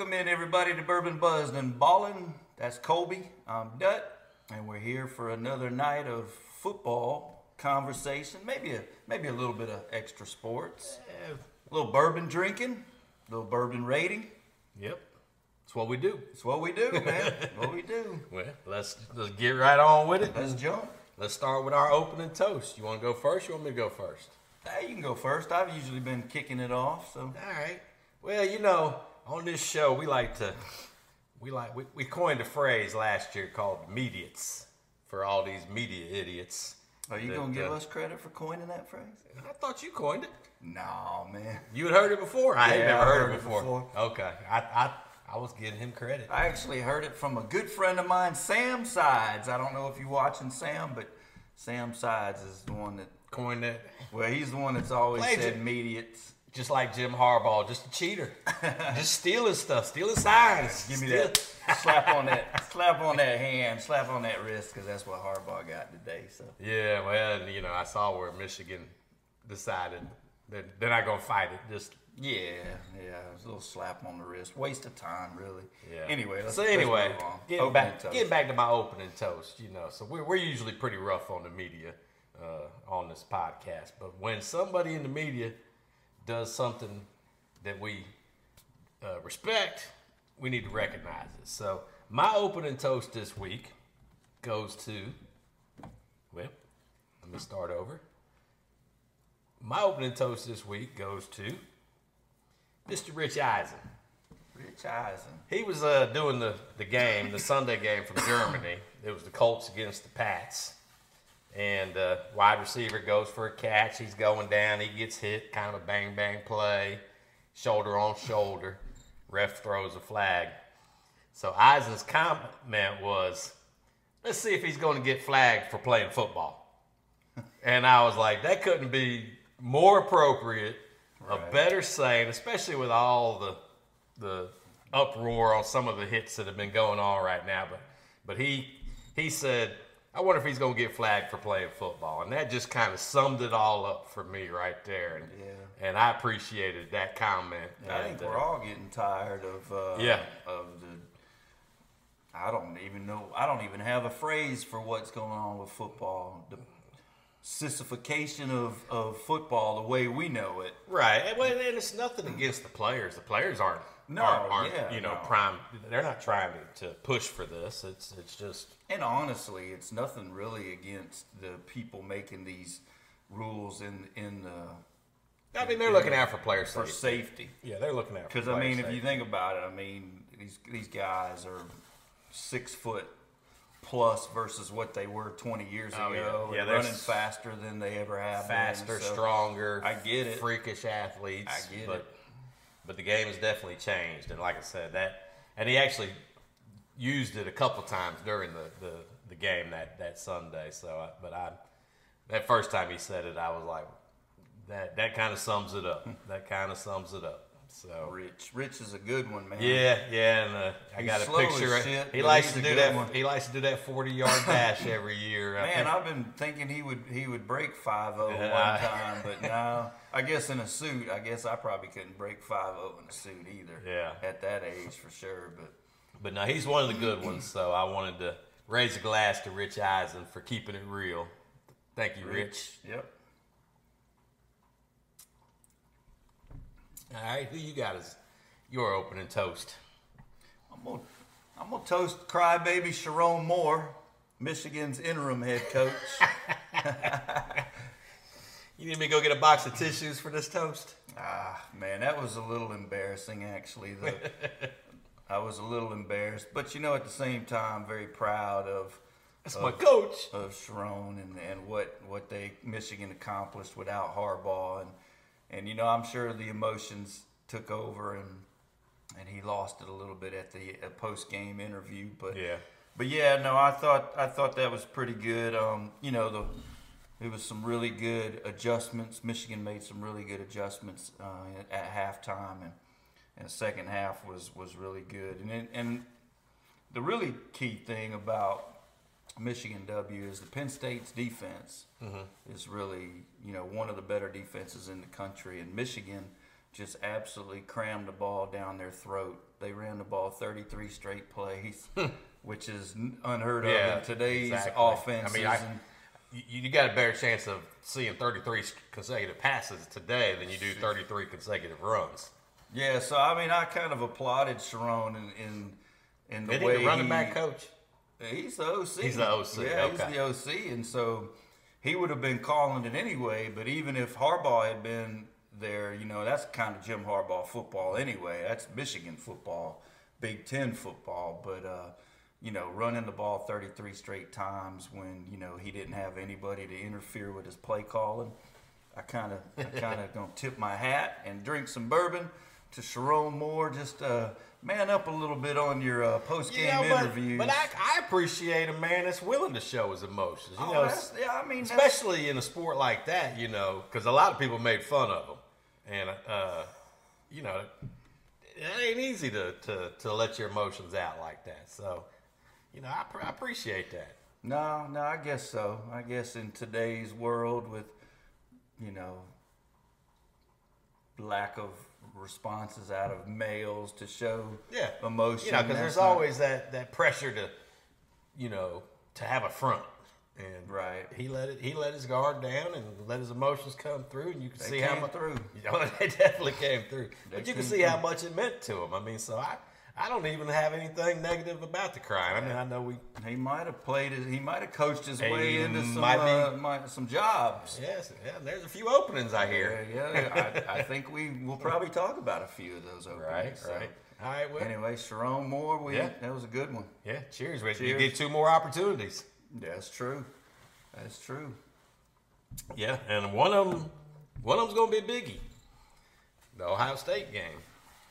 Welcome in everybody to Bourbon Buzzed and Ballin'. That's Colby. I'm Dut, and we're here for another night of football conversation. Maybe a maybe a little bit of extra sports, a little bourbon drinking, a little bourbon rating. Yep. That's what we do. It's what we do, man. what we do. Well, let's let's get right on with it. Let's jump. Let's start with our opening toast. You want to go first? You want me to go first? Hey, you can go first. I've usually been kicking it off, so All right. Well, you know, on this show we like to we like we, we coined a phrase last year called mediates for all these media idiots. are you that, gonna give uh, us credit for coining that phrase? I thought you coined it. No, man. You had heard it before. I had never heard, heard it it before. before. Okay. I, I I was giving him credit. I actually heard it from a good friend of mine, Sam Sides. I don't know if you're watching Sam, but Sam Sides is the one that, Coined it. well, he's the one that's always Played said it. mediates. Just like Jim Harbaugh, just a cheater. just stealing stuff, stealing signs. Give me Steal- that slap on that, slap on that hand, slap on that wrist, because that's what Harbaugh got today. So Yeah, well, you know, I saw where Michigan decided that they're not gonna fight it. Just yeah, yeah, it was a little slap on the wrist, waste of time, really. yeah. Anyway, let's, so anyway, move on. getting back, toast. getting back to my opening toast. You know, so we're we're usually pretty rough on the media uh, on this podcast, but when somebody in the media does something that we uh, respect, we need to recognize it. So my opening toast this week goes to. Well, let me start over. My opening toast this week goes to Mr. Rich Eisen. Rich Eisen. He was uh, doing the, the game, the Sunday game from Germany. It was the Colts against the Pats. And uh, wide receiver goes for a catch. He's going down. He gets hit. Kind of a bang bang play. Shoulder on shoulder. Ref throws a flag. So Eisen's comment was, let's see if he's going to get flagged for playing football. And I was like, that couldn't be more appropriate, a better saying, especially with all the the uproar on some of the hits that have been going on right now. But but he he said, I wonder if he's going to get flagged for playing football, and that just kind of summed it all up for me right there. And Yeah. and I appreciated that comment. I And, think uh, we're all getting tired of uh, Yeah. of the. I don't even know. I don't even have a phrase for what's going on with football. The sissification of, of football, the way we know it. Right, and, and it's nothing against the players. The players aren't, No, aren't, aren't, yeah, you know, no. prime. They're not trying to, to push for this. It's it's just And honestly, it's nothing really against the people making these rules in in the I mean, they're looking out for player for safety. safety. Yeah, they're looking out for Because I mean, if you think about it, I mean, these these guys are six foot plus versus what they were 20 years Oh, ago. Yeah, they're running faster than they ever have. been, faster, so- stronger. I get it. Freakish athletes. I get but, it. But the game has definitely changed, and like I said, that and he actually used it a couple times during the, the, the game that, that Sunday. So, I, but I that first time he said it, I was like, that that kind of sums it up. that kind of sums it up. So. Rich, Rich is a good one, man. Yeah, yeah, and uh, I He's got a slow as picture. shit, he but likes he's to a do good that. one. He likes to do that forty-yard dash every year. I Man, think- I've been thinking he would he would break five zero Yeah. one time, but now I guess in a suit, I guess I probably couldn't break five zero in a suit either. Yeah. at that age for sure. But But no, he's one of the good ones. So I wanted to raise a glass to Rich Eisen for keeping it real. Thank you, Rich. yep. All right, who you got as your opening toast? I'm gonna, I'm gonna toast crybaby Sherrone Moore, Michigan's interim head coach. You need me to go get a box of tissues for this toast? ah, man, that was a little embarrassing actually. The, I was a little embarrassed, but you know, at the same time, very proud of That's of, my coach. of Sherrone and, and what what they Michigan accomplished without Harbaugh and and you know, I'm sure the emotions took over and and he lost it a little bit at the post game interview, but Yeah. But yeah, no, I thought I thought that was pretty good. Um, you know, the it was some really good adjustments. Michigan made some really good adjustments uh, at halftime, and and the second half was was really good. And and the really key thing about Michigan W is the Penn State's defense mm-hmm. is really you know one of the better defenses in the country, and Michigan just absolutely crammed the ball down their throat. They ran the ball 33 straight plays, hmm. which is unheard of in today's exactly. offenses. I mean, I, you, you got a better chance of seeing 33 consecutive passes today than you do 33 consecutive runs. yeah, so I mean, I kind of applauded Sherrone in in, in the way running back coach? He's the OC. He's the OC, Yeah, okay. he's the OC, and so he would have been calling it anyway. But even if Harbaugh had been there, you know, that's kind of Jim Harbaugh football anyway. That's Michigan football, Big Ten football. But uh, you know, running the ball 33 straight times when you know he didn't have anybody to interfere with his play calling. I kind of, I kind of gonna tip my hat and drink some bourbon to Sherrone Moore. Just uh, man up a little bit on your uh, post game Yeah, but, interviews. but I, I appreciate a man that's willing to show his emotions. You Oh, know, yeah, I mean, especially in a sport like that, you know, because a lot of people made fun of him, and uh, you know, it ain't easy to, to to let your emotions out like that. So, you know, I, pr- I appreciate that. No, no, I guess so. I guess in today's world with, you know, lack of responses out of males to show Yeah, emotion. You know, because there's not- always that that pressure to, you know, to have a front. And Right. he let it. He let his guard down and let his emotions come through, and you can They see how much through. You know, they definitely came through. They but you can see how much it meant to him. I mean, so I, I don't even have anything negative about the crime. I mean, I know we. He might have played. His, he might have coached his way into some might uh, might- some jobs. Yes, yeah. There's a few openings I Yeah, hear. yeah. I, I think we will probably talk about a few of those openings. Right, so. right. All right. Well, Anyway, Sherrone Moore, we Yeah. that was a good one. yeah. Cheers. You get two more opportunities. That's true. That's true. Yeah, and one of them, one of them's gonna be a biggie. The Ohio State game.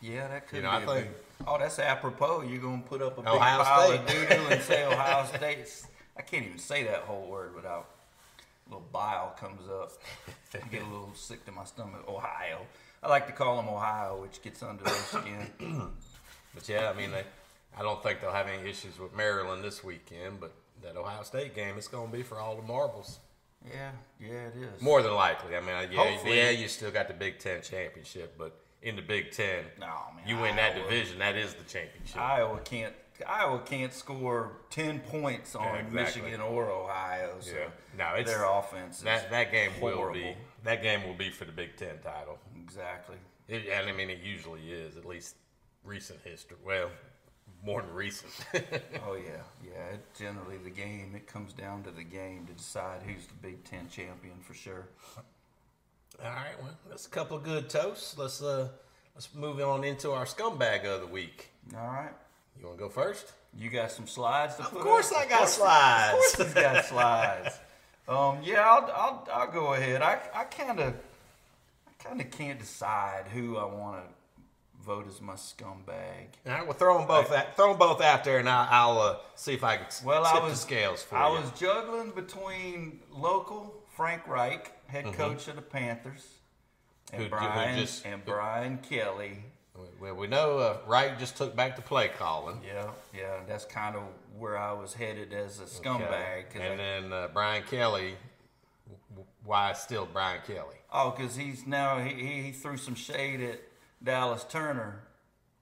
Yeah, that could You know, be. I think- big, oh, that's apropos. You're gonna put up a big Ohio pile State. of doo doo and say Ohio State. I can't even say that whole word without a little bile comes up. I get a little sick to my stomach. Ohio. I like to call them Ohio, which gets under their skin. But yeah, I mean, they, I don't think they'll have any issues with Maryland this weekend. But that Ohio State game, it's gonna be for all the marbles. yeah, yeah, it is. More than likely. I mean, yeah, Hopefully. yeah, you still got the Big Ten championship, but in the Big Ten, No, man, you win that division, that is the championship. Iowa can't. Iowa can't score ten points on Yeah, exactly. Michigan or Ohio. So Yeah. No, it's- their offense is that that game will be that game will be for the Big Ten title. exactly. It, and I mean, it usually is, at least recent history. Well, more than recent. Oh yeah, yeah. It, generally, the game it comes down to the game to decide who's the Big Ten champion for sure. All right, well, that's a couple of good toasts. Let's uh, let's move on into our scumbag of the week. All right, You want to go first? you got some slides to Of put course, up? I Of got course- slides. Of course, he's got slides. Um, yeah, I'll, I'll, I'll go ahead. I, I kind of, I kind of can't decide who I want to vote as my scumbag. All right, well, throw them both out, throw them both out there, and I'll, I'll uh, see if I can Well, tip I was the scales for I you. was juggling between local Frank Reich, head Mm-hmm. coach of the Panthers, and Who- who Brian just- and Brian Kelly. well, we know uh, Reich just took back the play calling. Yeah, yeah, that's kind of where I was headed as a scumbag. Okay. And I- then uh, Brian Kelly. Why still Brian Kelly? oh, because he's now he, he, threw some shade at Dallas Turner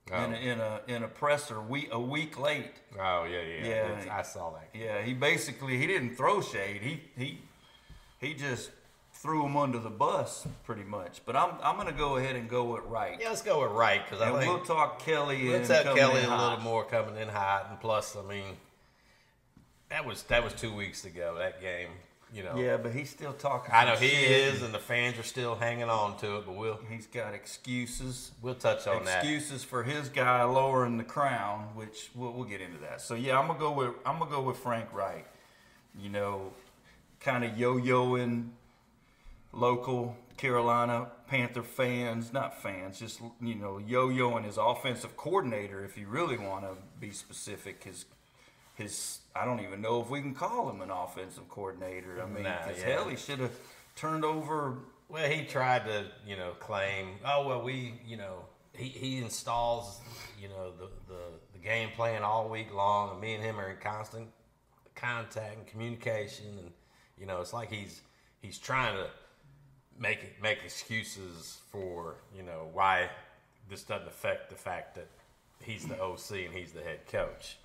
in, Oh. a, in a in a presser week a week late. Oh yeah, yeah, Yeah. It's- I saw that. Yeah, he basically he didn't throw shade. He he he just threw him under the bus pretty much. But I'm I'm gonna go ahead and go with right. Yeah, let's go with Reich because I think we'll talk Kelly. Let's and have Kelly a hot. little more coming in hot, and plus, I mean, that was that was two weeks ago. That game, you know. Yeah, but he's still talking. I know he shit. is, and the fans are still hanging on to it. But we'll He's got excuses. we'll touch on that. excuses for his guy lowering the crown, which we'll, we'll get into that. So yeah, I'm gonna go with I'm gonna go with Frank Reich. You know, kind of yo-yoing local Carolina Panther fans, not fans, just you know, yo-yoing his offensive coordinator. If you really want to be specific, his his I don't even know if we can call him an offensive coordinator. I mean, Nah, yeah. hell, he should have turned over Well, he tried to, you know, claim, oh well, we, you know, he, he installs, you know, the, the the game plan all week long, and me and him are in constant contact and communication, and you know, it's like he's he's trying to make make excuses for you know why this doesn't affect the fact that he's the OC and he's the head coach.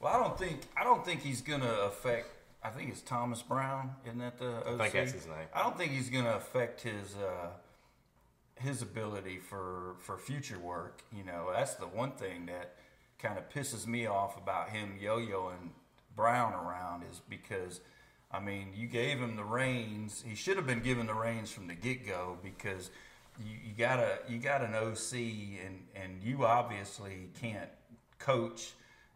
Well, I don't think I don't think he's going to affect. I think it's Thomas Brown, isn't that the OC? I think that's his name. I don't think he's going to affect his uh, his ability for for future work. You know, that's the one thing that kind of pisses me off about him yo-yoing Brown around is because. I mean, you gave him the reins. He should have been given the reins from the get-go because you, you got a you got an OC and and you obviously can't coach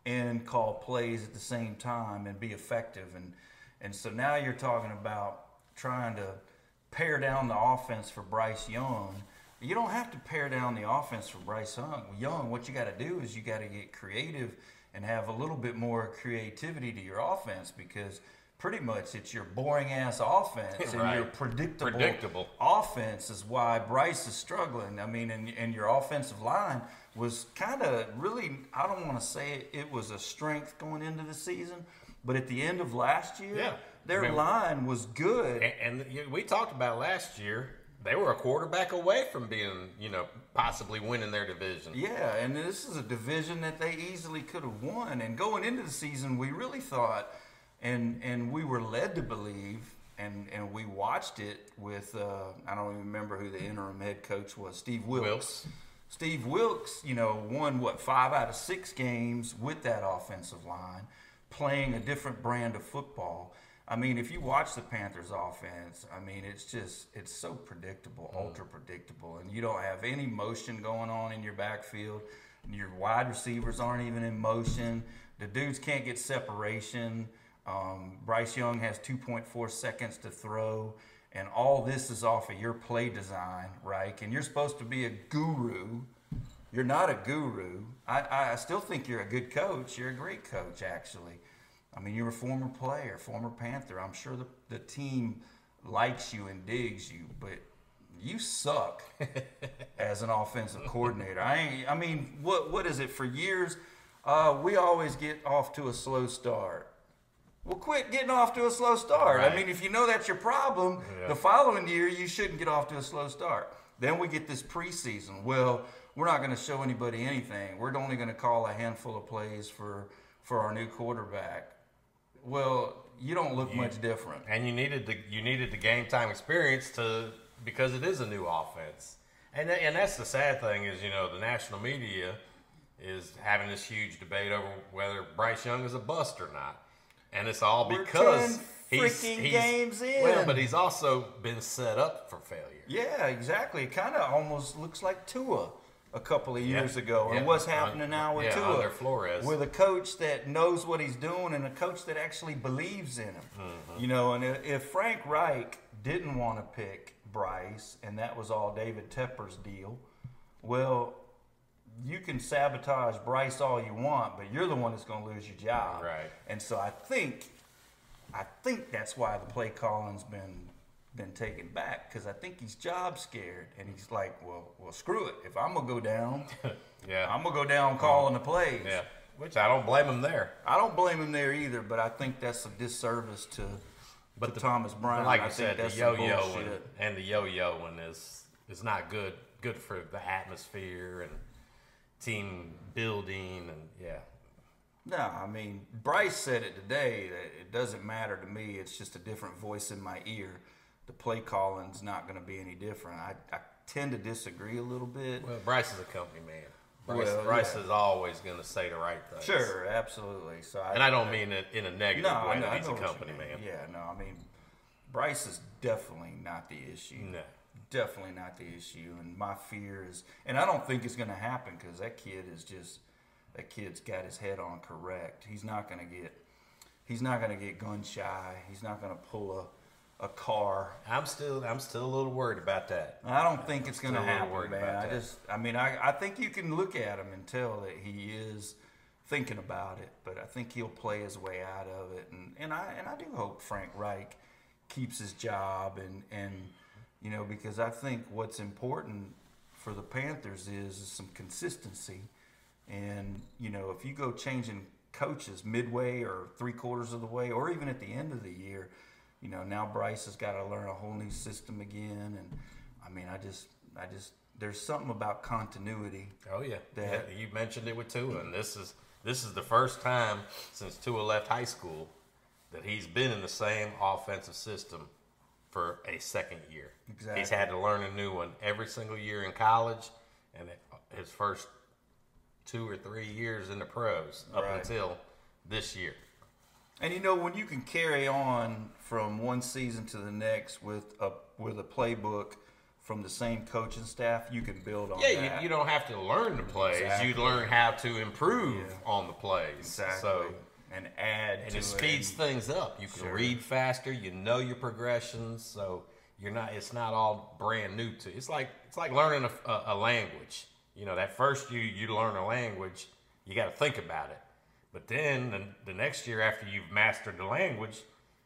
and call plays at the same time and be effective and and so now you're talking about trying to pare down the offense for Bryce Young. You don't have to pare down the offense for Bryce. Young, what you got to do is you got to get creative and have a little bit more creativity to your offense because pretty much it's your boring ass offense and your predictable, Predictable. offense is why Bryce is struggling. I mean, and, and your offensive line was kind of really, I don't want to say it, it was a strength going into the season, but at the end of last year, Yeah. their I mean- line was good. And, and we talked about last year. They were a quarterback away from being, you know, possibly winning their division. Yeah, and this is a division that they easily could have won. And going into the season, we really thought, and and we were led to believe, and and we watched it with uh, I don't even remember who the interim head coach was, Steve Wilks. Wilks. Steve Wilks, you know, won what five out of six games with that offensive line, playing a different brand of football. I mean, if you watch the Panthers offense, I mean, it's just it's so predictable, ultra predictable, and you don't have any motion going on in your backfield. Your wide receivers aren't even in motion. The dudes can't get separation. Um, Bryce Young has 2.4 seconds to throw, and all this is off of your play design, right? And you're supposed to be a guru. You're not a guru. I, I still think you're a good coach. You're a great coach, actually. I mean, you're a former player, former Panther. I'm sure the, the team likes you and digs you, but you suck as an offensive coordinator. I ain't, I mean, what what is it for years? Uh, we always get off to a slow start. Well, quit getting off to a slow start. I mean, if you know that's your problem, Yeah. the following year you shouldn't get off to a slow start. Then we get this preseason. Well, we're not going to show anybody anything. We're only going to call a handful of plays for for our new quarterback. Well, you don't look much different. and you needed the you needed the game time experience to because it is a new offense, and and that's the sad thing is you know the national media is having this huge debate over whether Bryce Young is a bust or not, and it's all We're because 10 he's, freaking he's games in. well, but he's also been set up for failure. Yeah, exactly. It kind of almost looks like Tua a couple of years Yeah. ago. Yeah. And what's happening now with yeah, Tua? Flores. With a coach that knows what he's doing and a coach that actually believes in him. Mm-hmm. You know, and if Frank Reich didn't want to pick Bryce and that was all David Tepper's deal, well, you can sabotage Bryce all you want, but you're the one that's going to lose your job. Right. And so I think, I think that's why the play calling's been been taken back because I think he's job scared and he's like, well, well, screw it. If I'm gonna go down, Yeah, I'm gonna go down calling the plays. yeah, which I don't blame him there. I don't blame him there either, but I think that's a disservice to, But to the- Thomas Brown. Like I think said, the yo-yo and, and the yo-yoing is is not good good for the atmosphere and team building and yeah. No, I mean Bryce said it today that it doesn't matter to me. It's just a different voice in my ear. The play calling's not going to be any different. I, I tend to disagree a little bit. Well, Bryce is a company man. Bryce, Well, Bryce yeah. is always going to say the right things. Sure, absolutely. So, I, And I don't mean it in a negative no, way. I know, that I he's a company man. Yeah, no, I mean Bryce is definitely not the issue. No. Definitely not the issue. And my fear is, and I don't think it's going to happen because that kid is just, that kid's got his head on correct. He's not going to get, he's not going to get gun shy. He's not going to pull a, a Carr. I'm still I'm still a little worried about that. I don't think it's going to still a little happen, man. I just, I mean, I, I think you can look at him and tell that he is thinking about it, but I think he'll play his way out of it, and and I and I do hope Frank Reich keeps his job, and and you know because I think what's important for the Panthers is, is some consistency, and you know if you go changing coaches midway or three quarters of the way, or even at the end of the year. you know, now Bryce has got to learn a whole new system again. And I mean, I just, I just, there's something about continuity. Oh yeah, That- yeah. You mentioned it with Tua, and this is this is the first time since Tua left high school that he's been in the same offensive system for a second year. Exactly. He's had to learn a new one every single year in college, and his first two or three years in the pros up Right. until this year. And you know, when you can carry on from one season to the next with a with a playbook from the same coaching staff, you can build on Yeah, that. you, you don't have to learn the plays. Exactly. You learn how to improve Yeah. on the plays. exactly. So and add and to it speeds and- things up. You can Sure. read faster. You know your progressions, so you're not. It's not all brand new to. you. It's like it's like learning a, a, a language. You know, that first year you learn a language, you got to think about it. But then the, the next year after you've mastered the language,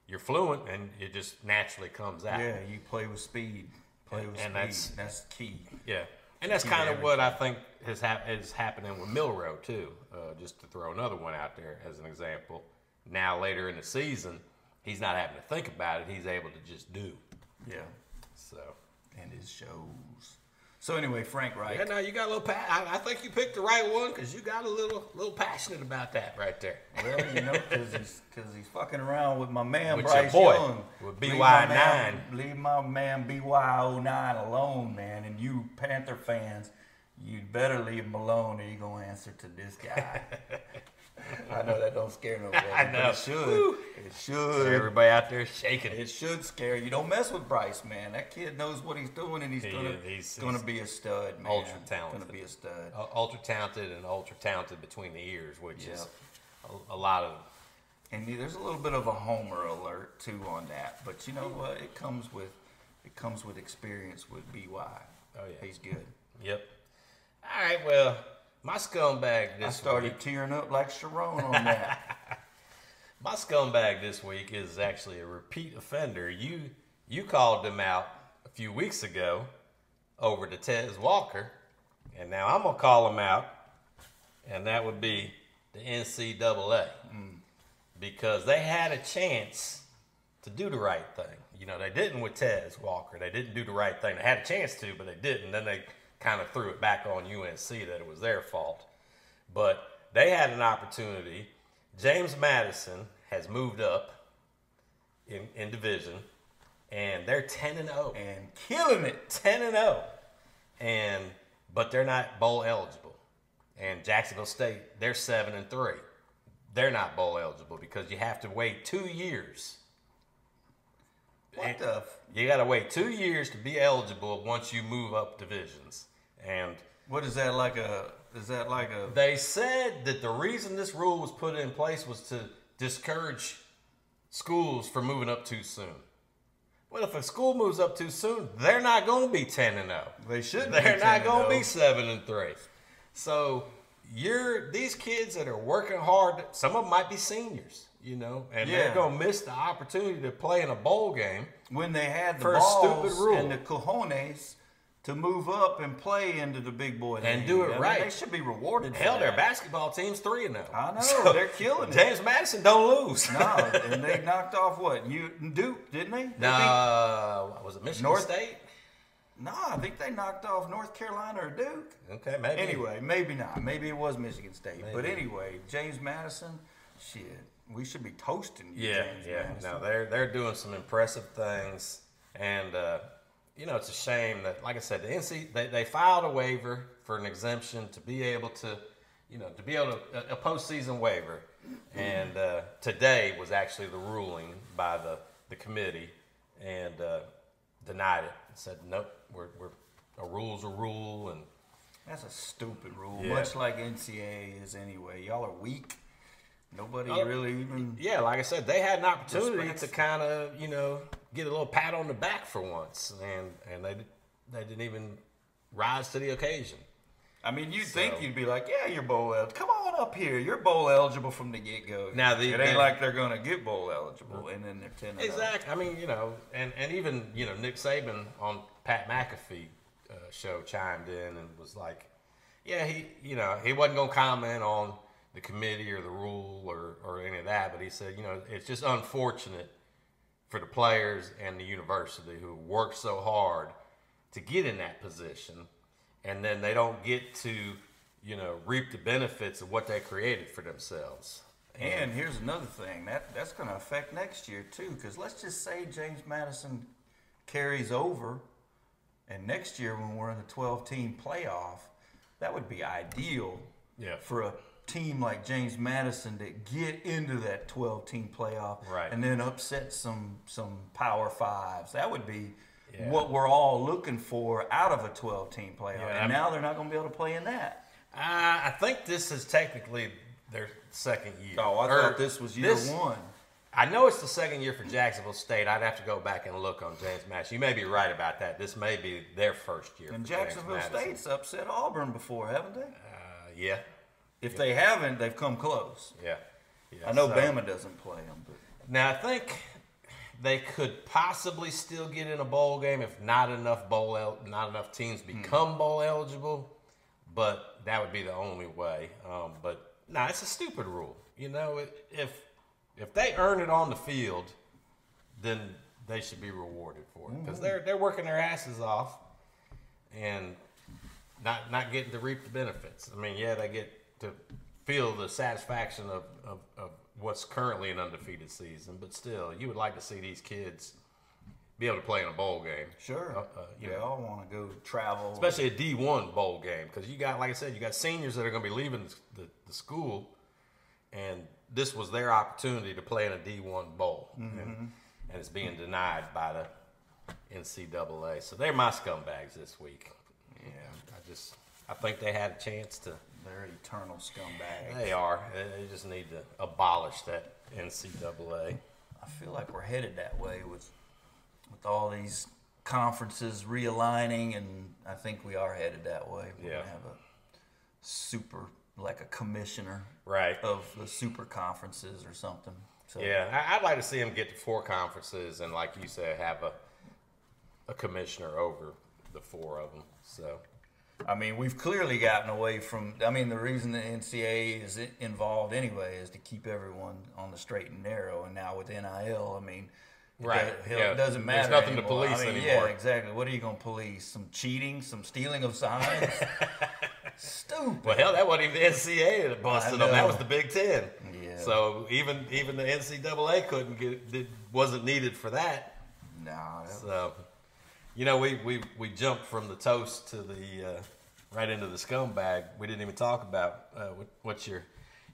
you're fluent and it just naturally comes out. Yeah, you play with speed. Play And- with and speed. that's- That's, key. Yeah, and that's kind of what I think has hap- is happening with Milroe too. Uh, just to throw another one out there as an example. Now later in the season, he's not having to think about it; he's able to just do. Yeah, So and it shows. So anyway, Frank Reich. yeah, no, you got a little. Pa- I, I think you picked the right one because you got a little, little passionate about that right there. Well, you know, because he's, cause he's fucking around with my man With Bryce boy, Young. with BY9. man- Leave my man BY09 alone, man. And you Panther fans, you better leave him alone or you going to answer to this guy. I know that don't scare nobody. I know. It should. Woo. It should. Everybody out there shaking it. It should scare you. Don't mess with Bryce, man. That kid knows what he's doing, and he's He gonna. He's- gonna he's be a stud, man. ultra talented. Gonna be a stud. Uh, ultra talented and ultra talented between the ears, which is a, a lot of. And there's a little bit of a homer alert too on that, but you know what? It comes with it comes with experience with By. Oh, yeah. he's good. Yep. All right. Well, my scumbag I started week. tearing up like Sherrone on that. My scumbag this week is actually a repeat offender. You you called them out a few weeks ago over to Tez Walker, and now I'm gonna call him out, and that would be the NCAA mm. because they had a chance to do the right thing. You know, they didn't with Tez Walker. They didn't do the right thing. They had a chance to, but they didn't. Then they kind of threw it back on UNC that it was their fault. But they had an opportunity. James Madison has moved up in, in division, and they're 10 and 0. and killing it. 10 and 0. And but they're not bowl eligible. And Jacksonville State, they're 7 and 3. They're not bowl eligible because you have to wait 2 years. What And- the? F- You got to wait 2 years to be eligible once you move up divisions. And what is that like a? Is that like a? They said that the reason this rule was put in place was to discourage schools from moving up too soon. Well, if a school moves up too soon, they're not going to be 10 and 0. They should. They're be not going to be 7 and 3. So, you're these kids that are working hard, some of them might be seniors, you know, and Yeah. they're going to miss the opportunity to play in a bowl game. when they had the For balls stupid rule. and the cojones to move up and play into the big boy And league. do it I mean, right. They should be rewarded. Hell, their basketball team's 3 and 0. I know they're killing it. James Madison don't lose. no, and they knocked off what you Duke, didn't they? Nah, was it Michigan North- State? no, I think they knocked off North Carolina or Duke. Okay, maybe. Anyway, maybe not. Maybe it was Michigan State. But anyway, James Madison, shit, we should be toasting you, Yeah, James yeah. Madison. No, they're they're doing some impressive things, and uh, you know it's a shame that, like I said, the NC they, they filed a waiver for an exemption to be able to, you know, to be able to a, a postseason waiver, and uh, today was actually the ruling by the the committee, and uh, denied it. Said nope, we're we're a rule's a rule, and That's a stupid rule, Yeah. much like NCAA is anyway. Y'all are weak. Nobody Oh, really even. yeah, like I said, they had an opportunity Respects. to kind of, you know, get a little pat on the back for once, and and they they didn't even rise to the occasion. I mean, you'd So- think you'd be like, yeah, you're bowl eligible. Come on up here. You're bowl eligible from the get go. Now, the- it ain't the- like they're gonna get bowl eligible, and then they're ten. and. Exactly. I mean, you know, and and even you know Nick Saban on Pat McAfee uh, show chimed in and was like, yeah, he you know he wasn't gonna comment on the committee or the rule or or any of that, but he said, you know, it's just unfortunate for the players and the university who work so hard to get in that position, and then they don't get to, you know, reap the benefits of what they created for themselves. And here's another thing that that's going to affect next year too. Because let's just say James Madison carries over, and next year when we're in the 12 team playoff, that would be ideal Yeah. for a team like James Madison to get into that 12 team playoff Right. and then upset some some power fives. That would be Yeah. what we're all looking for out of a 12 team playoff. Yeah, and I'm- now they're not going to be able to play in that. Uh, I think this is technically their second year. Oh, I Or thought this was year this- one. I know it's the second year for Jacksonville State. I'd have to go back and look on James Madison. You may be right about that. This may be their first year. And Jacksonville. State's upset Auburn before, haven't they? Uh, yeah, If they haven't, they've come close. yeah. yeah. I know So- Bama doesn't play them, but Now I think they could possibly still get in a bowl game if not enough bowl el- not enough teams Hmm. become bowl eligible, but that would be the only way. Um, but no, it's a stupid rule. You know, if if they earn it on the field, then they should be rewarded for it because they're they're working their asses off and not not getting to reap the benefits. I mean, yeah, they get to feel the satisfaction of, of, of what's currently an undefeated season, but still, you would like to see these kids be able to play in a bowl game. sure, Uh, uh, you they know. all want to go travel. Especially a D1 bowl game, because you got, like I said, you got seniors that are going to be leaving the, the, the school, and this was their opportunity to play in a D1 bowl, and, and it's being denied by the NCAA. So they're my scumbags this week. yeah, I just, I think they had a chance to. They're eternal scumbags. They are. They just need to abolish that NCAA. I feel like we're headed that way with with all these conferences realigning, and I think we are headed that way. We're Yeah. gonna have a super, like a commissioner Right. of the super conferences or something. So Yeah, I'd like to see them get to four conferences and, like you said, have a a commissioner over the four of them. So I mean, we've clearly gotten away from. I mean, the reason the NCAA is involved anyway is to keep everyone on the straight and narrow. And now with NIL, I mean, Right, do- hell, yeah. it doesn't matter. There's nothing to police I mean, anymore. Yeah, exactly. What are you going to police? Some cheating, some stealing of signs? Stupid. Well, hell, that wasn't even the NCAA that busted them. That was the Big Ten. Yeah. So even even the NCAA couldn't get it wasn't needed for that. Nah, that- So, you know, we we we jumped from the toast to the uh, right into the scumbag. We didn't even talk about uh, what, what's your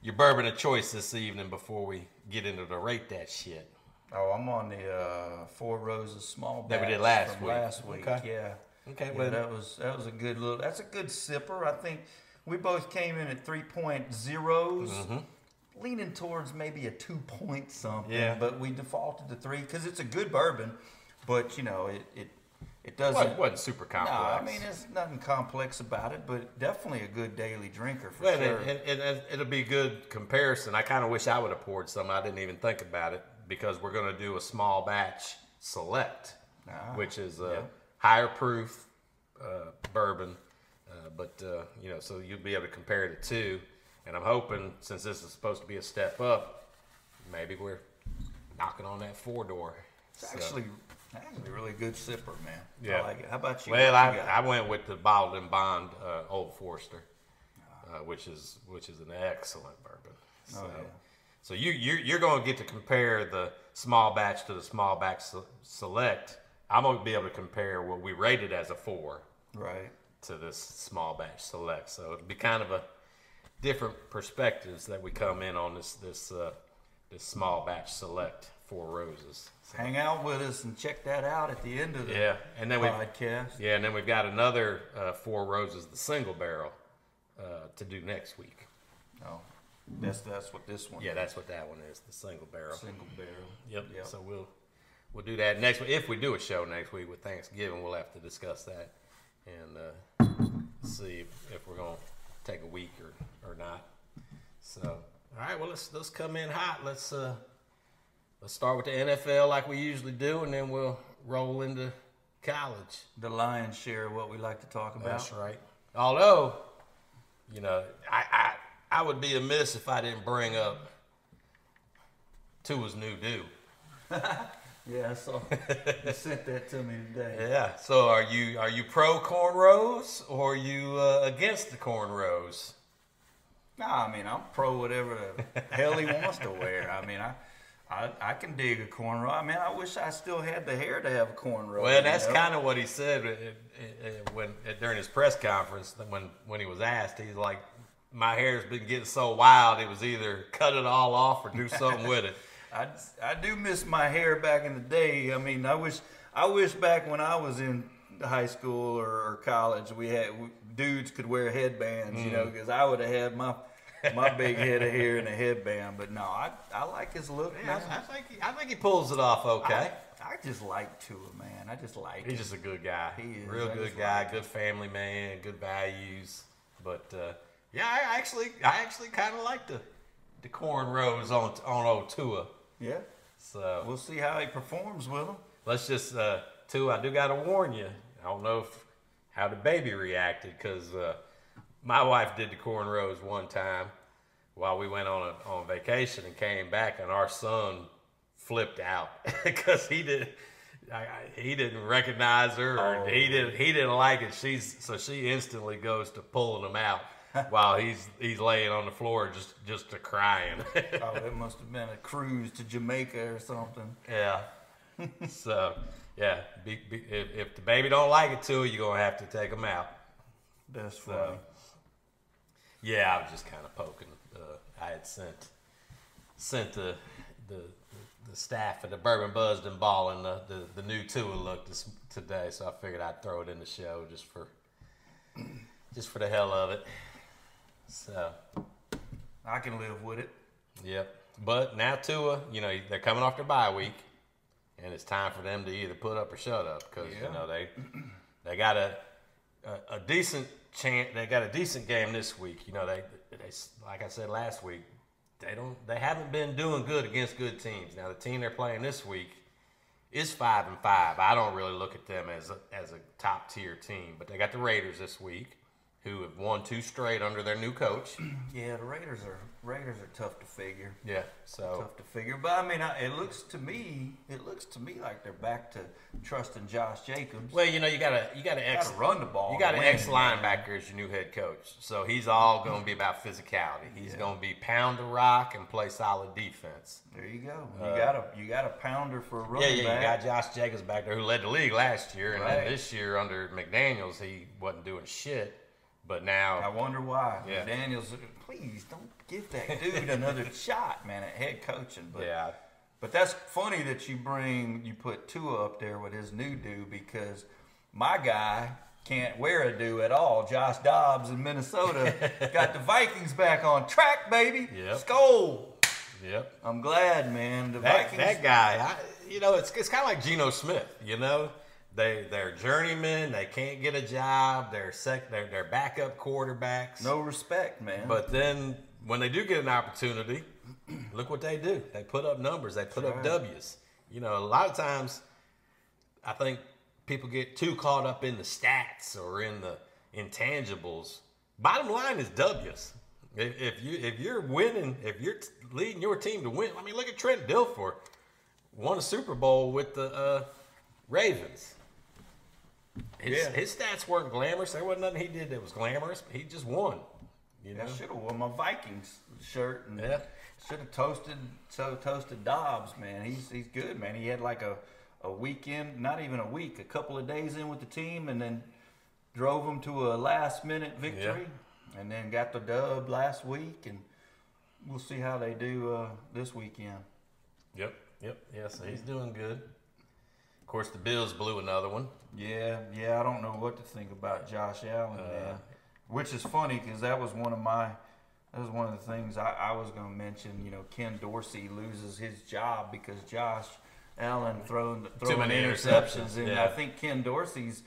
your bourbon of choice this evening before we get into the rate that shit. oh, I'm on the uh, Four Roses small That we did last week. Last week, Okay. yeah. Okay, Yeah, well- that was that was a good little. That's a good sipper. I think we both came in at three point zeros, leaning towards maybe a two point something. Yeah. But we defaulted to three because it's a good bourbon, but you know it it it It doesn't. wasn't, wasn't super no, complex. I mean there's nothing complex about it, but definitely a good daily drinker for Well, sure. and, and, and it'll be a good comparison. I kind of wish I would have poured some. I didn't even think about it because we're going to do a small batch select, Ah, which is a yeah. higher proof uh, bourbon. Uh, but uh, you know, so you'll be able to compare the two. And I'm hoping, since this is supposed to be a step up, maybe we're knocking on that four door. it's So- actually actually a really good sipper, man. Yeah. I like it. How about you? Well, I, you? I went with the bottled and bond uh, Old Forester, uh, which is which is an excellent bourbon. So, Oh, yeah. so you you're, you're going to get to compare the small batch to the small batch select. I'm going to be able to compare what we rated as a four right. to this small batch select. So it'll be kind of a different perspectives that we come in on this this uh, this small batch select four roses. So, Hang out with us and check that out at the end of the yeah, and then we podcast. Yeah, and then we've got another uh, Four Roses, the single barrel, uh, to do next week. Oh, that's that's what this one. Yeah, is. that's what that one is, the single barrel. single barrel. Yep. Yep. So we'll we'll do that next week. If we do a show next week with Thanksgiving, we'll have to discuss that and uh, see if, if we're gonna take a week or, or not. So, all right. Well, let's let's come in hot. Let's uh let's start with the NFL like we usually do, and then we'll roll into college. the lion's share of what we like to talk about. That's right. Although, you know, I, I I would be amiss if I didn't bring up Tua's new do. Yeah, I saw. you sent that to me today. Yeah. So are you are you pro cornrows or are you uh, against the cornrows? Nah, I mean I'm pro whatever the hell he wants to wear. I mean I. I, I can dig a cornrow. I mean, I wish I still had the hair to have a cornrow. Well, that's know? kind of what he said uh, uh, uh, when during his press conference when when he was asked. He's like, "My hair's been getting so wild. It was either cut it all off or do something with it." I, I do miss my hair back in the day. I mean, I wish I wish back when I was in high school or, or college, we had we, dudes could wear headbands, you Mm. know, because I would have had my my big head of hair and a headband. But no, I I like his look, Yeah, man. I, I think he, I think he pulls it off okay. I, I just like Tua, man. I just like He's him. just a good guy. He is. Real I good guy, like good family man, good values. But uh, yeah, I actually I actually kind of like the the cornrows on on old Tua. yeah. So We'll see how he performs with him. let's just uh, Tua. I do got to warn you. I don't know if, how the baby reacted because uh, my wife did the cornrows one time while we went on a on vacation and came back, and our son flipped out because he did. I, I, he didn't recognize her, or Oh. he didn't. He didn't like it. She's so she instantly goes to pulling him out while he's he's laying on the floor just just to crying. Oh, it must have been a cruise to Jamaica or something. Yeah. so, yeah, be, be, if, if the baby don't like it too, you're gonna have to take him out. That's funny. Yeah, I was just kind of poking. Uh, I had sent sent the the the staff at the Bourbon Buzzed and Ballin the, the the new Tua look this today, so I figured I'd throw it in the show just for just for the hell of it. So, I can live with it. Yep. But now Tua, you know, they're coming off their bye week, and it's time for them to either put up or shut up because Yeah. you know they they got a, a a decent chance. They got a decent game this week. You know, they they like I said last week, they don't they haven't been doing good against good teams. Now the team they're playing this week is five and five. I don't really look at them as a, as a top tier team, but they got the Raiders this week, who have won two straight under their new coach. Yeah, the Raiders are Raiders are tough to figure. Yeah. So Tough to figure, but I mean, I, it looks to me, it looks to me like they're back to trusting Josh Jacobs. Well, you know, you got a you got an ex Gotta run the ball You got an ex linebacker as your new head coach, so he's all going to be about physicality. He's Yeah. going to be pound the rock and play solid defense. There you go. You uh, got a you got a pounder for a Yeah, running yeah, back. you got Josh Jacobs back there who led the league last year, and Right. then this year under McDaniels he wasn't doing shit. But now I wonder why. Yeah. Daniels, please don't give that dude another shot, man, at head coaching. But yeah, But that's funny that you bring you put Tua up there with his new do because my guy can't wear a do at all. Josh Dobbs in Minnesota got the Vikings back on track, baby. Yep. Skull. yep. I'm glad, man. The That, Vikings. that guy, I, you know, it's it's kind of like Geno Smith. You know, they they're journeymen. They can't get a job. They're sec. They're, they're backup quarterbacks. no respect, man. But then when they do get an opportunity, look what they do. They put up numbers. They put up right. W's. You know, a lot of times, I think people get too caught up in the stats or in the intangibles. Bottom line is W's. If, if you if you're winning, if you're leading your team to win, I mean, look at Trent Dilfer, won a Super Bowl with the uh, Ravens. His, Yeah. his stats weren't glamorous. There wasn't nothing he did that was glamorous. But he just won. You know. I should have worn my Vikings shirt and Yeah. should have toasted so toasted Dobbs, man. He's he's good, man. He had like a, a weekend, not even a week, a couple of days in with the team, and then drove them to a last minute victory, and then got the dub last week, and we'll see how they do uh, this weekend. Yep, yep, yeah. So he's doing good. Of course, the Bills blew another one. Yeah, yeah. I don't know what to think about Josh Allen, Uh, man. Which is funny because that was one of my, that was one of the things I, I was going to mention. You know, Ken Dorsey loses his job because Josh Allen throwing throwing many interceptions, interceptions, and yeah. I think Ken Dorsey's.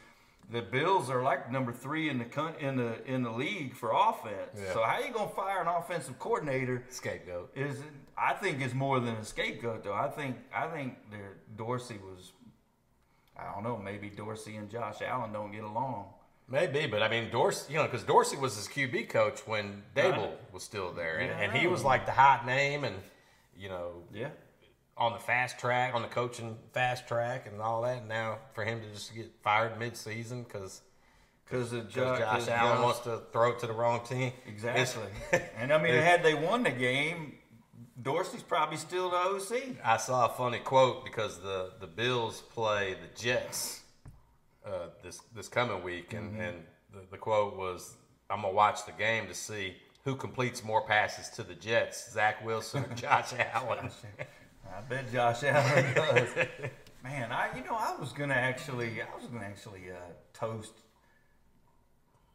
The Bills are like number three in the in the in the league for offense. Yeah. So how you gonna fire an offensive coordinator? Scapegoat. Is it I think it's more than a scapegoat though. I think I think Dorsey was. I don't know. Maybe Dorsey and Josh Allen don't get along. Maybe, but I mean Dorsey, you know, because Dorsey was his QB coach when Daboll Right. was still there, and, Yeah, and he was like the hot name, and you know, Yeah. on the fast track, on the coaching fast track, and all that. And now for him to just get fired mid-season because Because of Josh, Allen wants to throw it to the wrong team. Exactly. And I mean, had they won the game, Dorsey's probably still the OC. I saw a funny quote because the, the Bills play the Jets uh, this this coming week, and, Mm-hmm. and the, the quote was, "I'm gonna watch the game to see who completes more passes to the Jets, Zach Wilson or Josh Allen." I bet Josh Allen does. Man, I you know I was gonna actually I was gonna actually uh, toast.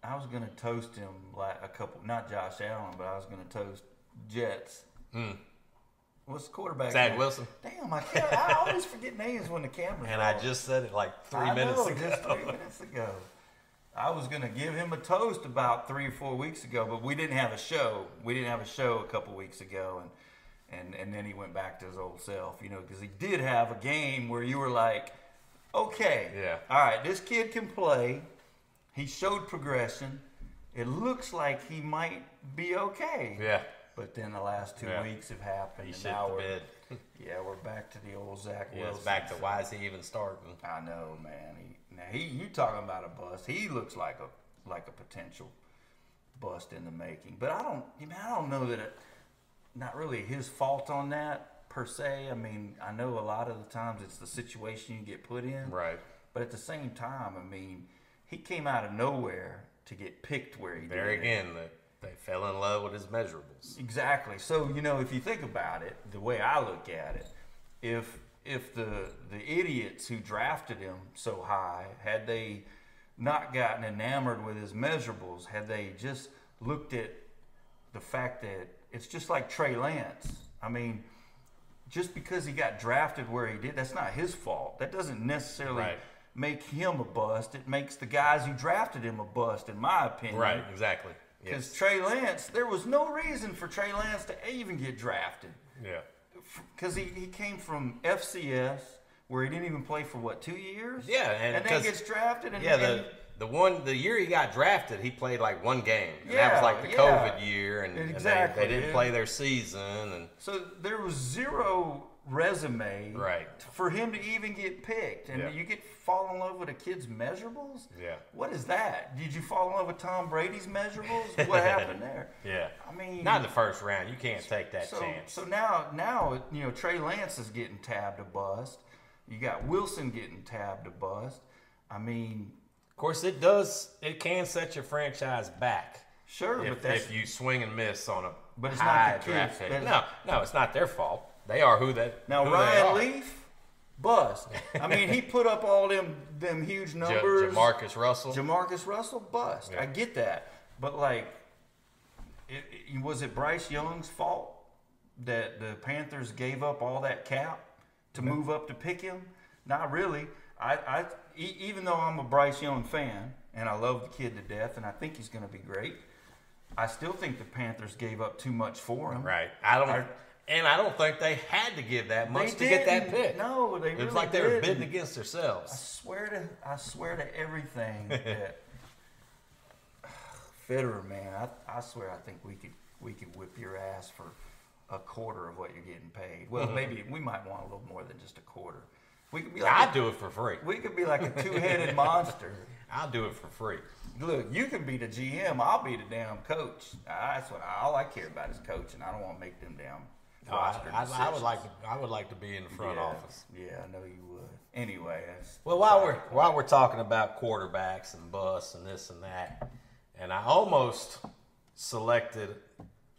I was gonna toast him like a couple, not Josh Allen, but I was gonna toast Jets. What's the quarterback? Zach name? Wilson. Damn, I can't. I always forget names when the camera. And I just said it like three I minutes know, ago. just three minutes ago. I was gonna give him a toast about three or four weeks ago, but we didn't have a show. We didn't have a show a couple weeks ago, and and and then he went back to his old self, you know, because he did have a game where you were like, okay, Yeah. all right, this kid can play. He showed progression. It looks like he might be okay. Yeah, But then the last two Yeah. weeks have happened. he and now the we're, bed. Yeah, we're back to the old Zach Yeah, Wilson. it's back to why is he even starting? I know, man. He, now he, you talking about a bust? He looks like a like a potential bust in the making. But I don't, I mean, I don't know that it, not really his fault on that per se. I mean, I know a lot of the times it's the situation you get put in. Right. But at the same time, I mean, he came out of nowhere to get picked where he There did. again, that they fell in love with his measurables. Exactly. So you know, if you think about it, the way I look at it, if if the the idiots who drafted him so high had they not gotten enamored with his measurables, had they just looked at the fact that it's just like Trey Lance. I mean, just because he got drafted where he did, that's not his fault. That doesn't necessarily Right. make him a bust. It makes the guys who drafted him a bust, in my opinion. Right, exactly. Because Yes. Trey Lance, there was no reason for Trey Lance to even get drafted. Yeah. Because he, he came from FCS, where he didn't even play for what, two years? Yeah, and then 'cause- gets drafted. And, Yeah, and- the the one the year he got drafted, he played like one game. And that was like the yeah. COVID year, and, and they- Exactly, they, didn't play their season. And so there was zero resume Right. for him to even get picked. And Yeah. you get fall in love with a kid's measurables? Yeah. What is that? Did you fall in love with Tom Brady's measurables? What happened there? yeah, I mean, not in the first round. You can't take that so, chance. So now, now you know Trey Lance is getting tabbed a bust. You got Wilson getting tabbed a bust. I mean, of course, it does. It can set your franchise back sure, but if, that's if you swing and miss on a But it's not high the draft pick. No, no, it's not their fault. They are who that. now who Ryan. Leaf bust. I mean, he put up all them them huge numbers. Jamarcus Russell. Jamarcus Russell bust. Yeah. I get that, but like, it, it- was it Bryce Young's fault that the Panthers gave up all that cap to mm-hmm. move up to pick him? Not really. I, I e- even though I'm a Bryce Young fan and I love the kid to death and I think he's going to be great, I still think the Panthers gave up too much for him. Right. I don't. I- and I don't think they had to give that They much to get that pick. No, they it really was like they were didn't. bidding against themselves. I swear to I swear to everything that Federer, man, I, I swear I think we could we could whip your ass for a quarter of what you're getting paid. Well, maybe we might want a little more than just a quarter. We could be like I'd a, do it for free. we could be like a two-headed monster. I'll do it for free. Look, you can be the GM. I'll be the damn coach. That's what all I care about is coaching. I don't want to make them damn. No, I, I, I would like to. I would like to be in the front yeah, office. Yeah, I know you would. Anyway, that's Well, while we're while we're talking about quarterbacks and bus and this and that, and I almost selected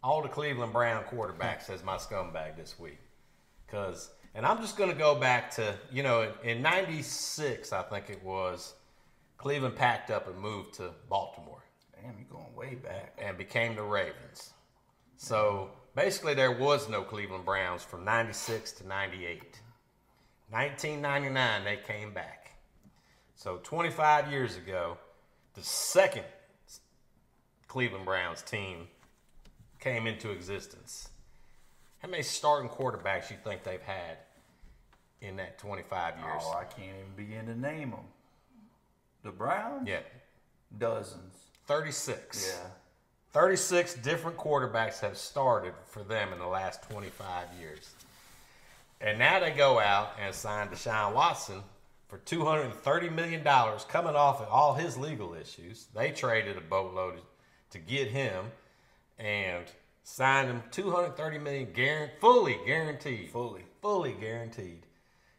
all the Cleveland Brown quarterbacks as my scumbag this week, because and I'm just going to go back to you know in '96 I think it was Cleveland packed up and moved to Baltimore damn, you're going way back. and became the Ravens. So basically, there was no Cleveland Browns from 96 to 98. 1999, they came back. So 25 years ago, the second Cleveland Browns team came into existence. How many starting quarterbacks you think they've had in that 25 years? Oh, I can't even begin to name them. The Browns? yeah, Dozens. 36. Yeah. 36 different quarterbacks have started for them in the last 25 years. And now they go out and sign Deshaun Watson for $230 million coming off of all his legal issues. They traded a boatload to get him and signed him 230 million guaranteed, fully guaranteed. Fully. Fully guaranteed.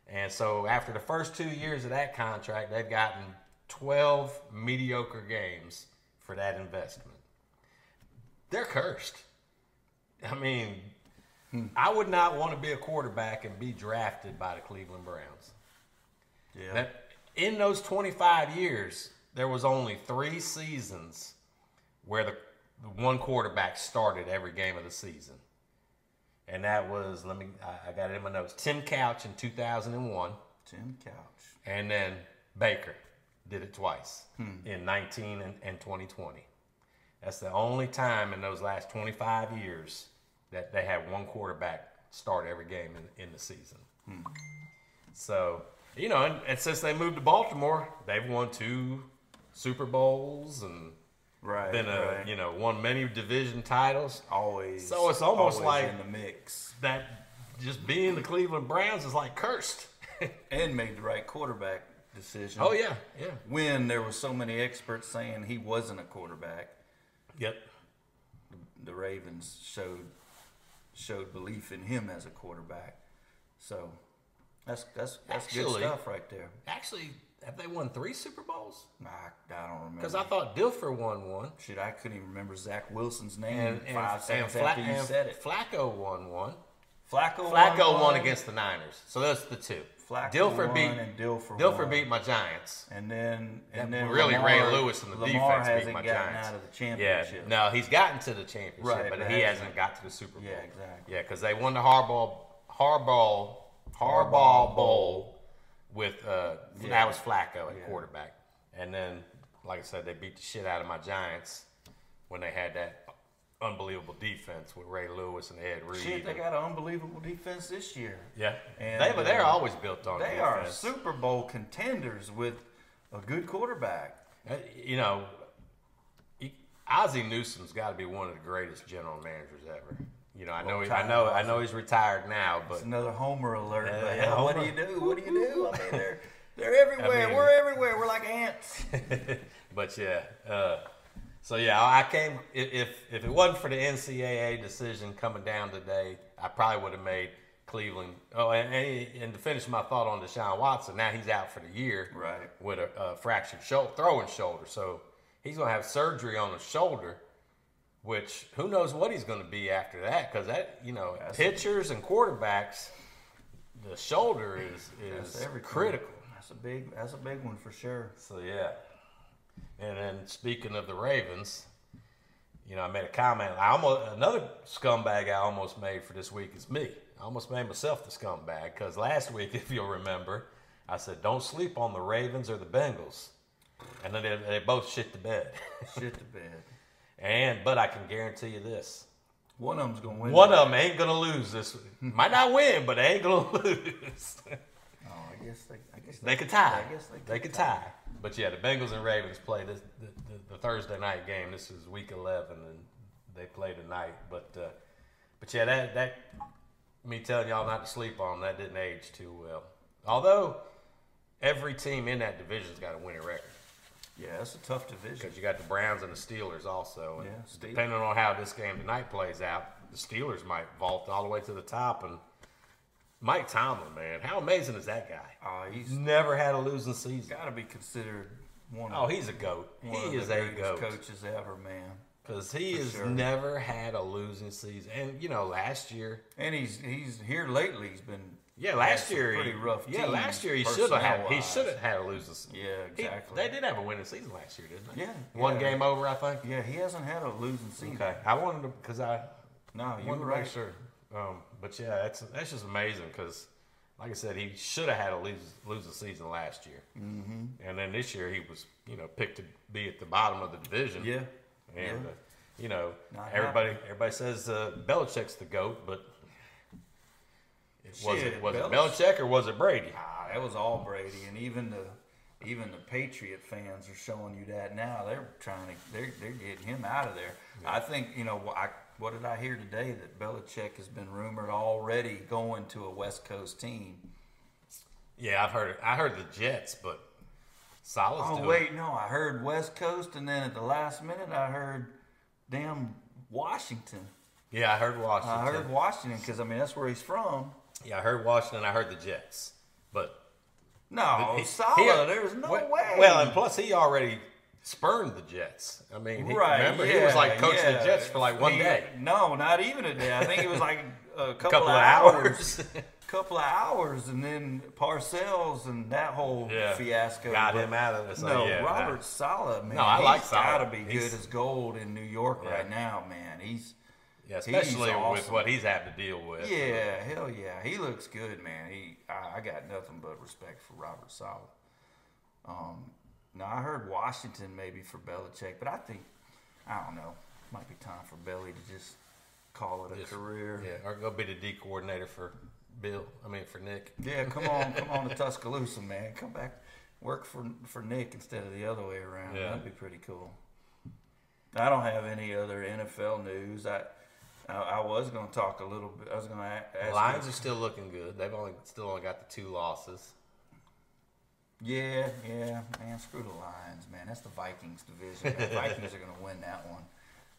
And so after the first two years of that contract, they've gotten 12 mediocre games for that investment. They're cursed. I mean, I would not want to be a quarterback and be drafted by the Cleveland Browns. Yeah. That in those 25 years, there was only three seasons where the, the one quarterback started every game of the season. And that was, let me, I, I got it in my notes, Tim Couch in 2001, Tim Couch. and then Baker did it twice hmm. in 19 and, and 2020. That's the only time in those last 25 years that they had one quarterback start every game in, in the season. So, you know, and, and since they moved to Baltimore, they've won two Super Bowls and Right. been a, right. you know, won many division titles. always. So it's almost like- in the mix, That just being the Cleveland Browns is like cursed. and made the right quarterback decision. oh, yeah, yeah. When there were so many experts saying he wasn't a quarterback, Yep. the Ravens showed showed belief in him as a quarterback. So that's that's that's good stuff right there. Actually, have they won three Super Bowls? Nah, I don't remember. Because I thought Dilfer won one. Shit, I couldn't even remember Zach Wilson's name And, and, five and, seconds Fla- after you and said it. Flacco won one. Flacco, Flacco won, won against the Niners. So that's the two. Flacco Dilfer won beat and Dilfer Dilfer won. beat my Giants. and then and then really, Ray Lewis and the Lamar defense beat my gotten Giants. out of the Yeah, championship. no, he's gotten to the championship, Right, but but he hasn't. hasn't got to the Super Bowl. Yeah, exactly. Yeah, because they won the Harbaugh Harbaugh Harbaugh Harbaugh Bowl with uh, Yeah. that was Flacco at Yeah. quarterback, and then like I said, they beat the shit out of my Giants when they had that unbelievable defense with Ray Lewis and Ed Reed. Shit, they got an unbelievable defense this year. yeah, And, they but they're uh, always built on They defense. are Super Bowl contenders with a good quarterback. Uh, You know, Ozzie Newsome's got to be one of the greatest general managers ever. You know, I know, he, I know, I know he's retired now, but It's another homer alert. Yeah, hell, what do you do? What do you do? I mean, they're they're everywhere. mean- We're everywhere. We're like ants. but yeah. Uh, so yeah, I came. If if it wasn't for the NCAA decision coming down today, I probably would have made Cleveland. Oh, and, and, and to finish my thought on Deshaun Watson, now he's out for the year, Right. With a, a fractured shoulder, throwing shoulder, so he's gonna have surgery on his shoulder. Which who knows what he's going to be after that? Because that you know, That's- pitchers and quarterbacks, the shoulder is is critical. That's a big. That's a big one for sure. So yeah. And then speaking of the Ravens, you know, I made a comment. I almost another scumbag I almost made for this week is me. I almost made myself the scumbag because last week, if you'll remember, I said don't sleep on the Ravens or the Bengals, and then they, they both shit the bed. Shit the bed. and but I can guarantee you this: One of them's gonna win. one of them ain't gonna lose this. week. Might not win, but they ain't gonna lose. Oh, I guess they. I guess They could tie. I guess they. They could tie. But yeah, the Bengals and Ravens play this the, the, the Thursday night game. This is week eleven, and they play tonight. But uh, but yeah, that that me telling y'all not to sleep on that didn't age too well. Although every team in that division's got a winning record Yeah, that's a tough division. because you got the Browns and the Steelers also. And Yeah, Steel- depending on how this game tonight plays out, the Steelers might vault all the way to the top. And Mike Tomlin, man, how amazing is that guy? Oh, he's Never had a losing season. got to be considered one. Oh, of, he's a goat. one He of is the a greatest goat coaches ever, man. because he has sure. never had a losing season. And you know, last year, And he's he's here lately. He's been yeah, last year, pretty he, rough. Yeah, teams, last year he should have had. He should have had a losing. season. Yeah, He- exactly. they did have a winning season last year, didn't they? Yeah, one yeah. game over, I think. Yeah, he hasn't had a losing season. Okay, I wanted to because I No, you wanted were to right. make sure. Um, but yeah, that's that's just amazing because, like I said, he should have had a lose, losing season last year, mm-hmm. and then this year he was you know picked to be at the bottom of the division. Yeah. And Yeah. uh, you know, Not everybody everybody says uh, Belichick's the goat, but it, was Shit, it was it Belichick or was it Brady? Ah, that was all Brady, and even the even the Patriot fans are showing you that now. They're trying to they're they're getting him out of there. I think you know I, what did I hear today that Belichick has been rumored already going to a West Coast team. Yeah, I've heard. I heard the Jets, but Saleh's Oh doing wait, no, I heard West Coast, and then at the last minute I heard damn Washington. Yeah, I heard Washington. I heard Washington because I mean that's where he's from. yeah, I heard Washington. I heard the Jets, but No, he- Saleh, he- there's no well, way. Well, and plus he already spurned the Jets. I mean, he, right? remember yeah, he was like coaching yeah. the Jets for like one He- day, No, not even a day. I think it was like a couple, couple of hours. hours. couple of hours, and then Parcells and that whole Yeah. fiasco Got But him out of this. No, yeah, Robert nah. Saleh, man. No, I he's like Saleh. Gotta be He's- good as gold in New York right now, man. He's Yeah, especially with awesome. what he's had to deal with. yeah, hell yeah, he looks good, man. He, I, I got nothing but respect for Robert Saleh. Um, now I heard Washington maybe for Belichick, but I think I don't know. Might be time for Belly to just call it a Just- career. Yeah, or go be the D coordinator for Bill. I mean for Nick. Yeah, come on, come on to Tuscaloosa, man. Come back, work for for Nick instead of the other way around. Yeah. That'd be pretty cool. I don't have any other NFL news. I I, I was going to talk a little bit. I was going to ask. Lions you- are still looking good. They've only still only got the two losses. Yeah, yeah, man. Screw the Lions, man. That's the Vikings division. The Vikings are going to win that one.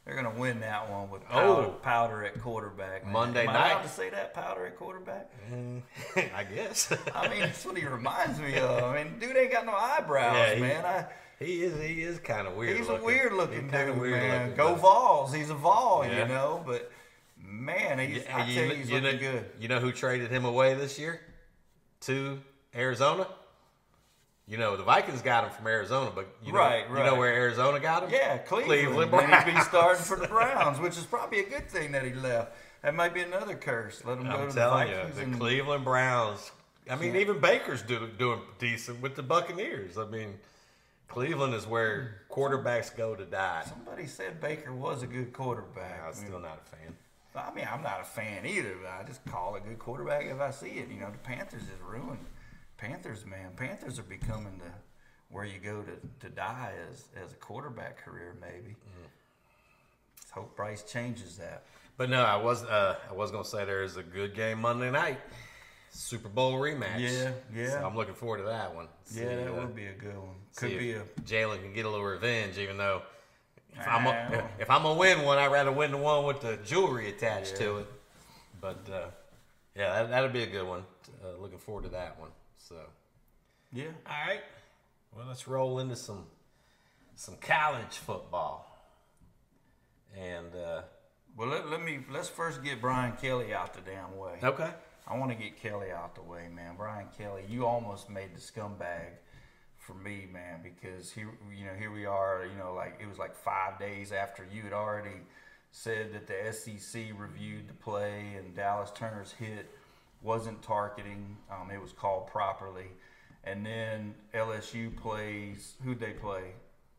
They're going to win that one with powder, Oh. powder at quarterback. man. Monday Am I night. allowed to say that powder at quarterback? Mm, I guess. I mean, that's what he reminds me of. I mean, dude ain't got no eyebrows, Yeah, he- man. I, he is. He is kind of weird. He's looking. a weird looking He's dude, weird man. looking, Go Vols. He's a Vol, Yeah. you know. But man, he's, Yeah, I tell you, kn- he's you looking know, good. You know who traded him away this year to Arizona? You know the Vikings got him from Arizona, but you know, Right, you know where Arizona got him? Yeah, Cleveland. Cleveland and he'd be starting for the Browns, which is probably a good thing that he left. That might be another curse. Let him go I'm to the telling you, the and, Cleveland Browns. I mean, Yeah. even Baker's do, doing decent with the Buccaneers. I mean, Cleveland is where quarterbacks go to die. somebody said Baker was a good quarterback. I'm still not a fan. I mean, I'm not a fan either. But I just call a good quarterback if I see it. You know, the Panthers is ruined. Panthers, man, Panthers are becoming the where you go to, to die as as a quarterback career. Maybe. Mm-hmm. Let's hope Bryce changes that. But no, I was uh, I was gonna say there is a good game Monday night, Super Bowl rematch. Yeah, yeah. So I'm looking forward to that one. Yeah, that uh, would be a good one. see Could be a Jalen can get a little revenge, even though if I'm, a, if I'm gonna win one, I'd rather win the one with the jewelry attached to it. But uh, yeah, that, that'll be a good one. Uh, looking forward to that one. So yeah. all right, well let's roll into some some college football. And uh, Well, let, let me let's first get Brian Kelly out the damn way. okay, I want to get Kelly out the way, man. Brian Kelly, you almost made the scumbag for me, man, because here, you know, here we are. You know, like it was like five days after you had already said that the SEC reviewed the play and Dallas Turner's hit wasn't targeting. Um, it was called properly, and then LSU plays. Who'd they play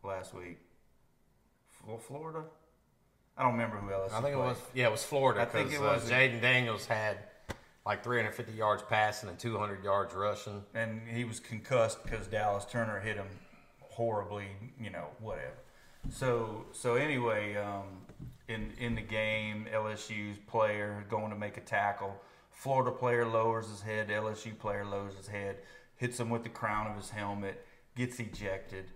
last week? Fl- Florida. I don't remember who LSU. I think it was yeah, it was Florida I think it was- uh, Jayden Daniels had like 350 yards passing and 200 yards rushing. and he was concussed because Dallas Turner hit him horribly, you know, whatever. So so anyway, um, in in the game, LSU's player going to make a tackle. Florida player lowers his head. LSU player lowers his head, hits him with the crown of his helmet, gets ejected,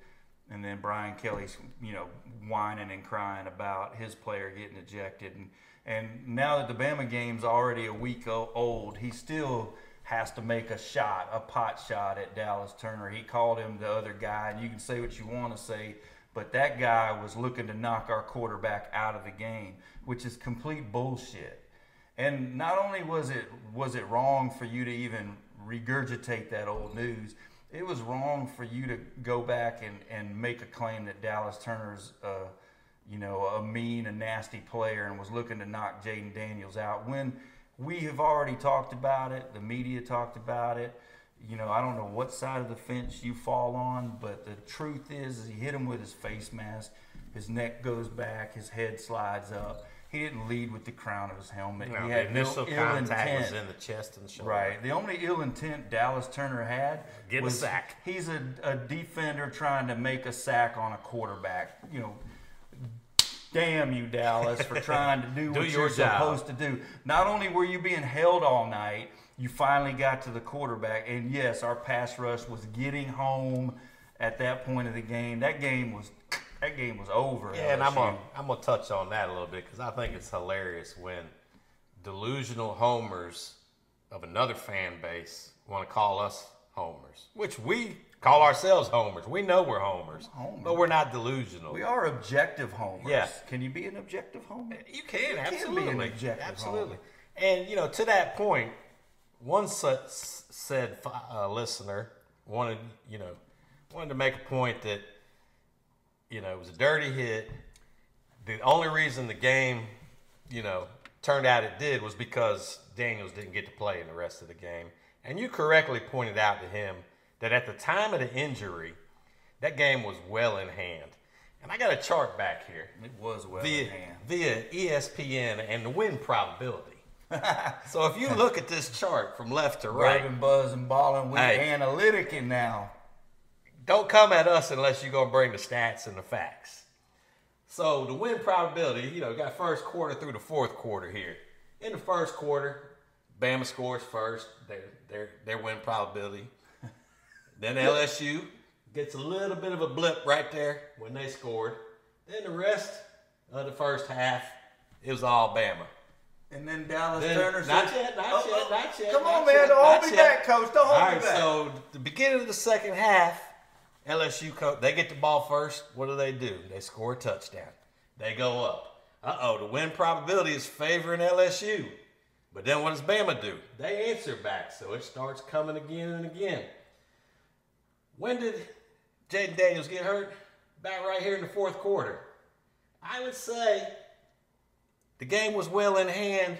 and then Brian Kelly's you know whining and crying about his player getting ejected. And and now that the Bama game's already a week old, he still has to make a shot, a pot shot at Dallas Turner. He called him the other guy, and you can say what you want to say, but that guy was looking to knock our quarterback out of the game, which is complete bullshit. And not only was it was it wrong for you to even regurgitate that old news, it was wrong for you to go back and, and make a claim that Dallas Turner's uh, you know, a mean and nasty player and was looking to knock Jayden Daniels out when we have already talked about it, the media talked about it. You know, I don't know what side of the fence you fall on, but the truth is, is he hit him with his face mask. His neck goes back, his head slides up. He didn't lead with the crown of his helmet. No, he the had initial no ill contact was in the chest and shoulder. Right. The only ill intent Dallas Turner had Get a was sack. He's a, a defender trying to make a sack on a quarterback. You know, damn you, Dallas, for trying to do, Do what your you're job. supposed to do. Not only were you being held all night, you finally got to the quarterback. And yes, our pass rush was getting home at that point of the game. That game was that game was over. Yeah, and I'm gonna I'm gonna touch on that a little bit because I think it's hilarious when delusional homers of another fan base want to call us homers, which we call ourselves homers. We know we're homers, Homer. but we're not delusional. we are objective homers. Yeah. Can you be an objective homer? You can can be an absolutely, objective absolutely. homer. And you know, to that point, one such said uh, listener wanted you know wanted to make a point that you know it was a dirty hit. The only reason the game you know turned out it did was because Daniels didn't get to play in the rest of the game. And you correctly pointed out to him that at the time of the injury, that game was well in hand. And I got a chart back here It was well via, in hand. via ESPN and the win probability. so if you look at this chart from left to right, Rubbing, buzzing, balling. We Hey. analyticing now. Don't come at us unless you're gonna bring the stats and the facts. So the win probability, you know, got first quarter through the fourth quarter here. In the first quarter, Bama scores first, their their their win probability. then LSU gets a little bit of a blip right there when they scored. Then the rest of the first half, it was all Bama. And then Dallas Then- Turner not yet, not "Oh, yet, oh, not yet. Come not on, man. yet, Don't hold me back, coach. Don't hold All me right, back. so the beginning of the second half, LSU co- they get the ball first. What do they do? They score a touchdown. They go up. Uh oh, the win probability is favoring LSU. But then what does Bama do? They answer back, so it starts coming again and again. When did Jayden Daniels get hurt? Back right here in the fourth quarter. I would say the game was well in hand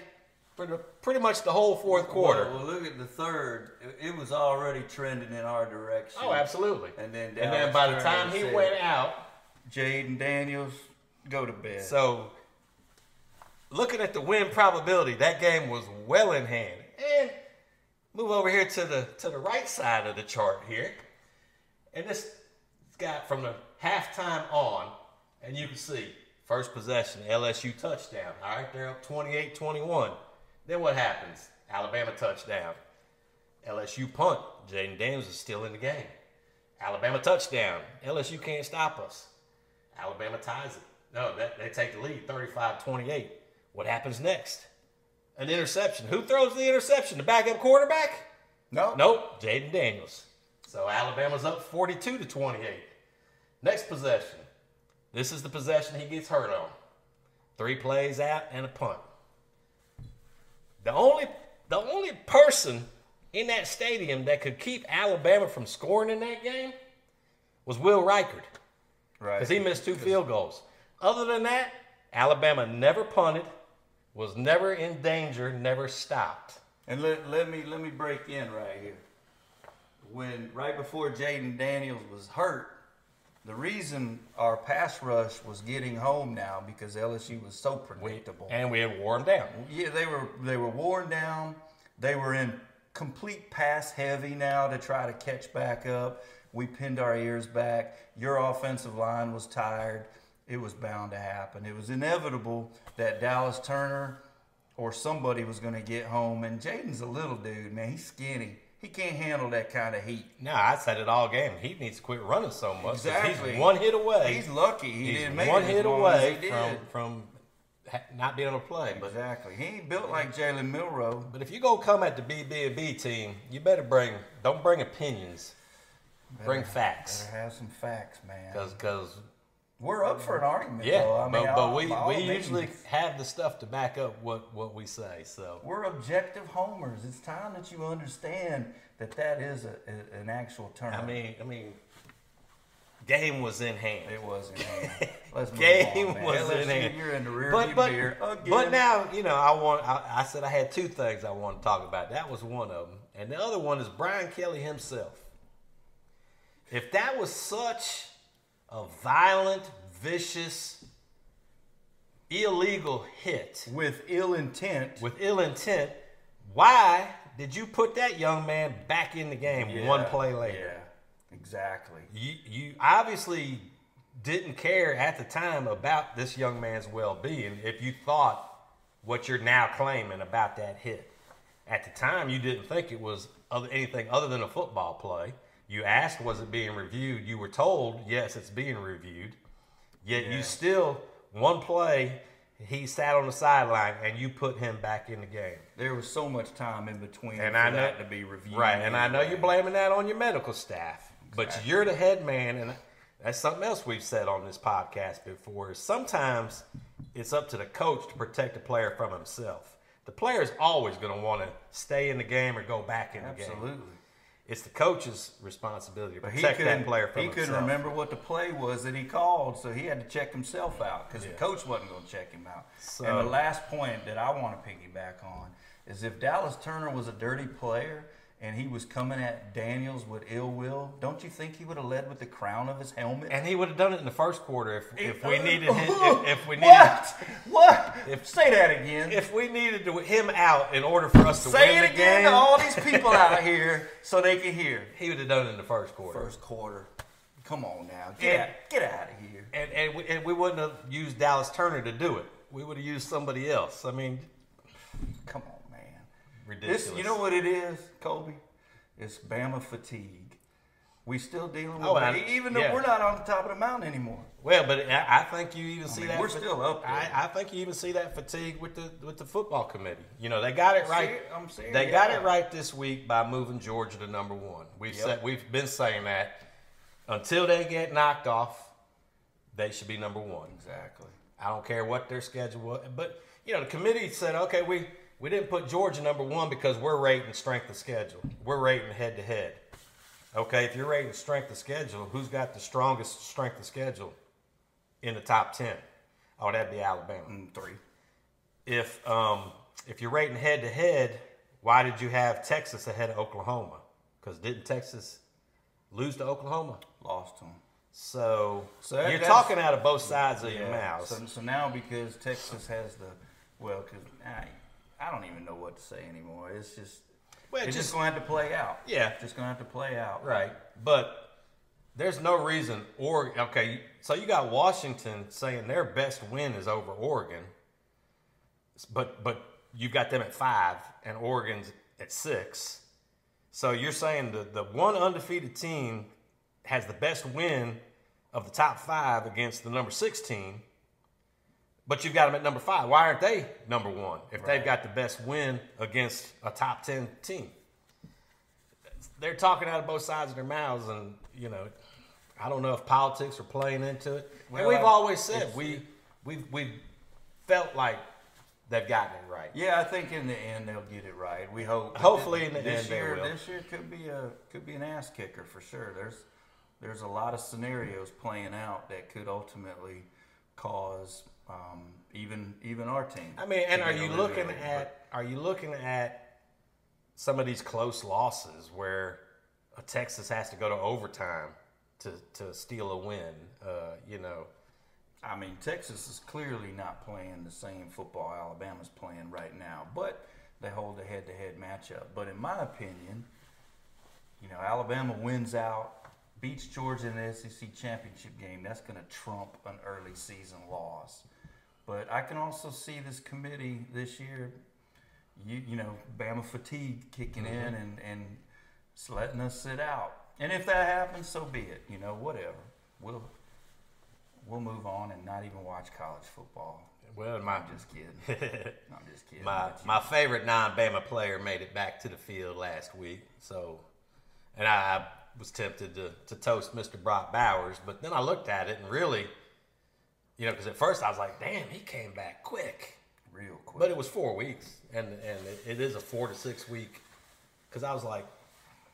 for the, pretty much the whole fourth quarter. Well, well, look at the third. It, was already trending in our direction. Oh, absolutely. And then And then by the time he said, went out, Jayden Daniels, go to bed. so looking at the win probability, that game was well in hand. And move over here to the to the right side of the chart here. And this got from the halftime on, and you can see first possession, LSU touchdown. All right, they're up 28-21. Then what happens? Alabama touchdown. LSU punt. Jayden Daniels is still in the game. Alabama touchdown. LSU can't stop us. Alabama ties it. No, that, they take the lead 35 28. What happens next? An interception. Who throws the interception? The backup quarterback? no, Nope, Jayden Daniels. So Alabama's up 42 to 28. Next possession. This is the possession he gets hurt on. Three plays out and a punt. The only the only person in that stadium that could keep Alabama from scoring in that game was Will Reichard right? because he missed two field goals. Other than that, Alabama never punted, was never in danger, never stopped. And let, let me let me break in right here. When right before Jayden Daniels was hurt, the reason our pass rush was getting home now because LSU was so predictable. And we had worn down. Yeah, they were they were worn down. They were in complete pass heavy now to try to catch back up. We pinned our ears back. Your offensive line was tired. It was bound to happen. It was inevitable that Dallas Turner or somebody was going to get home. And Jayden's a little dude, man. He's skinny. He can't handle that kind of heat. No, I said it all game. He needs to quit running so much. Exactly. He's one hit away. He's lucky he He's didn't make one hit away from from not being able to play. But Exactly. He ain't built like Jalen Milroe. but if you go come at the BB&B team, you better bring don't bring opinions, bring facts. Better have some facts, man. Because because We're up for an argument. yeah, though. I mean, but, but all- we we means. usually have the stuff to back up what what we say. So We're objective homers. It's time that you understand that that is a, a- an actual term. I mean I mean, game was in hand. it was in hand. Let's game on, was LSU, in hand. You're in the rear but, but, mirror again. but now, you know, I want. I, I said I had two things I want to talk about. That was one of them, and the other one is Brian Kelly himself. If that was such a violent, vicious illegal hit with ill intent. with ill intent, why did you put that young man back in the game one play later? Yeah, exactly. You, you obviously didn't care at the time about this young man's well being if you thought what you're now claiming about that hit. At the time, you didn't think it was anything other than a football play. You asked, was it being reviewed? You were told, yes, it's being reviewed. Yet Yeah. you still, one play, he sat on the sideline and you put him back in the game. There was so much time in between And I know- that to be reviewed. Right, and I know you're blaming that on your medical staff, but you're the head man, and that's something else we've said on this podcast before. Is sometimes it's up to the coach to protect the player from himself. The player is always going to want to stay in the game or go back in the game. Absolutely. It's the coach's responsibility to But he protect couldn't, that player from he himself. couldn't remember what the play was that he called, so he had to check himself out because Yeah. the coach wasn't going to check him out. So- and the last point that I want to piggyback on is if Dallas Turner was a dirty player and he was coming at Daniels with ill will, don't you think he would have led with the crown of his helmet? And he would have done it in the first quarter if, if we needed him, if, if we needed what? What? If- Say that again. if we needed to, him out in order for us to Say win it again game, to all these people out here so they can hear. he would have done it in the first quarter. First quarter. Come on now. Get, Yeah. out, get out of here. and and we, and we wouldn't have used Dallas Turner to do it. We would have used somebody else. I mean, Come on. Ridiculous. You know what it is, Colby? It's Bama fatigue. We still dealing with Oh, that, I- even though yeah. we're not on the top of the mountain anymore. Well, but I, I think you even see mean, that. we're fa- still up there. I, I think you even see that fatigue with the with the football committee. You know, they got it right. See? I'm seeing they it, got it right this week by moving Georgia to number one. We've Yep. said we've been saying that until they get knocked off, they should be number one. Exactly. I don't care what their schedule was. But, you know, the committee said, okay, we, we didn't put Georgia number one because we're rating strength of schedule. We're rating head to head. Okay, if you're rating strength of schedule, who's got the strongest strength of schedule in the top 10? Oh, that'd be Alabama. Mm, three. If, um, if you're rating head to head, why did you have Texas ahead of Oklahoma? Because didn't Texas lose to Oklahoma? Lost to them. So, So that- you're talking out of both sides of your mouth. So, so now because Texas has the, well, because I, don't even know what to say anymore. It's just, Well, it's just, just- going to have to play out. Yeah. Just going to have to play out. Right. But there's no reason or okay, so you got Washington saying their best win is over Oregon. But but you've got them at 5 and Oregon's at 6. So you're saying the the one undefeated team has the best win of the top 5 against the number 6 team. But you've got them at number 5. Why aren't they number 1 if they've got the best win against a top 10 team? they're talking out of both sides of their mouths, and you know, I don't know if politics are playing into it. Well, and we've I- always said we we've we've felt like they've gotten it right. Yeah, I think in the end they'll get it right. We hope. Hopefully in the this end they year, will. This year could be a could be an ass kicker for sure. There's there's a lot of scenarios playing out that could ultimately cause um, even even our team. I mean, and are you looking at are you looking at some of these close losses where a Texas has to go to overtime to to steal a win? Uh, you know, I mean, Texas is clearly not playing the same football Alabama's playing right now, but they hold a head-to-head matchup. But in my opinion, you know, Alabama wins out, beats Georgia in the SEC championship game. That's going to trump an early season loss. But I can also see this committee this year, you you know, Bama fatigue kicking in mm-hmm. and and letting us sit out. And if that happens, so be it. You know, whatever. We'll we'll move on and not even watch college football. well, my I'm just kidding. I'm just kidding. my my favorite non-Bama player made it back to the field last week. So, and I, I was tempted to to toast Mr. Brock Bowers, but then I looked at it and really, you know, because at first I was like, "Damn, he came back quick," real quick. but it was four weeks, and and it, it is a four to six week. Because I was like,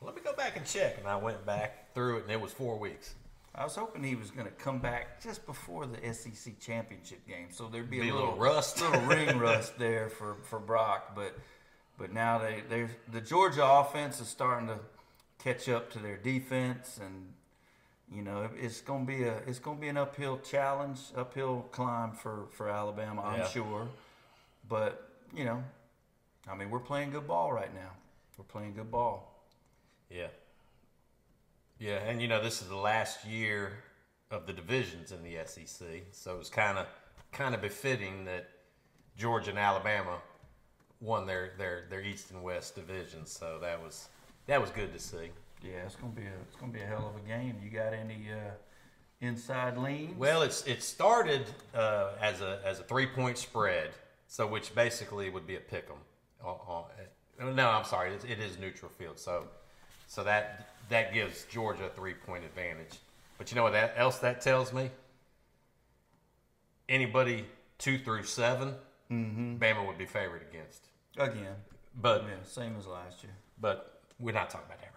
"Let me go back and check," and I went back through it, and it was four weeks. I was hoping he was going to come back just before the SEC championship game, so there'd be, Be a little, little rust. little ring rust there for, for Brock. But but now they they the Georgia offense is starting to catch up to their defense, and you know, it's gonna be a it's gonna be an uphill challenge, uphill climb for for Alabama, I'm Yeah. sure. But you know, I mean, we're playing good ball right now. We're playing good ball. Yeah. Yeah, and you know this is the last year of the divisions in the SEC, so it's kind of kind of befitting that Georgia and Alabama won their, their their East and West divisions. So that was that was good to see. Yeah, it's gonna be a it's gonna be a hell of a game. You got any uh, inside leans? Well, it's it started uh, as a as a three point spread, so which basically would be a pick 'em. On, on, no, I'm sorry, it, it is neutral field, so so that that gives Georgia a three point advantage. But you know what that else that tells me? Anybody two through 7 Bama would be favored against. again, But yeah, same as last year. but we're not talking about that right.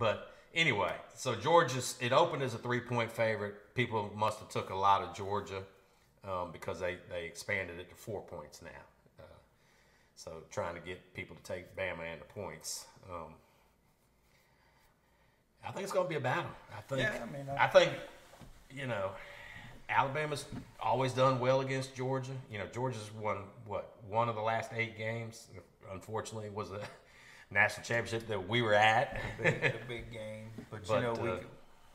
But anyway, so Georgia's it opened as a three point favorite. People must have took a lot of Georgia um, because they they expanded it to four points now. Uh, so trying to get people to take Bama and the points. Um, I think it's going to be a battle. I think. Yeah, I mean, I- I think you know. Alabama's always done well against Georgia. You know, Georgia's won what one of the last eight games. Unfortunately, it was a national championship that we were at. big, the big game. But, But, you know, we uh, could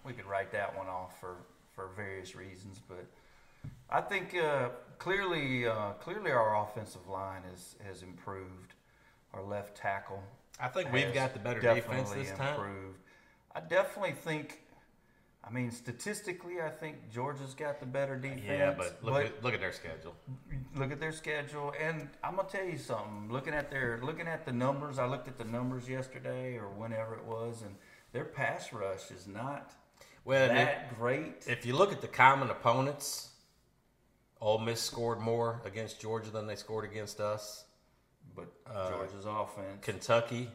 we could write that one off for, for various reasons. But I think uh, clearly uh, clearly our offensive line has has improved. Our left tackle. I think we've got the better defense this time. improved. I definitely think. I mean, statistically, I think Georgia's got the better defense. Yeah, but look at look at their schedule. look at their schedule and i'm gonna tell you something looking at their looking at the numbers i looked at the numbers yesterday or whenever it was and their pass rush is not Well, that great if, you look at the common opponents, Ole Miss scored more against Georgia than they scored against us. but uh, georgia's offense Kentucky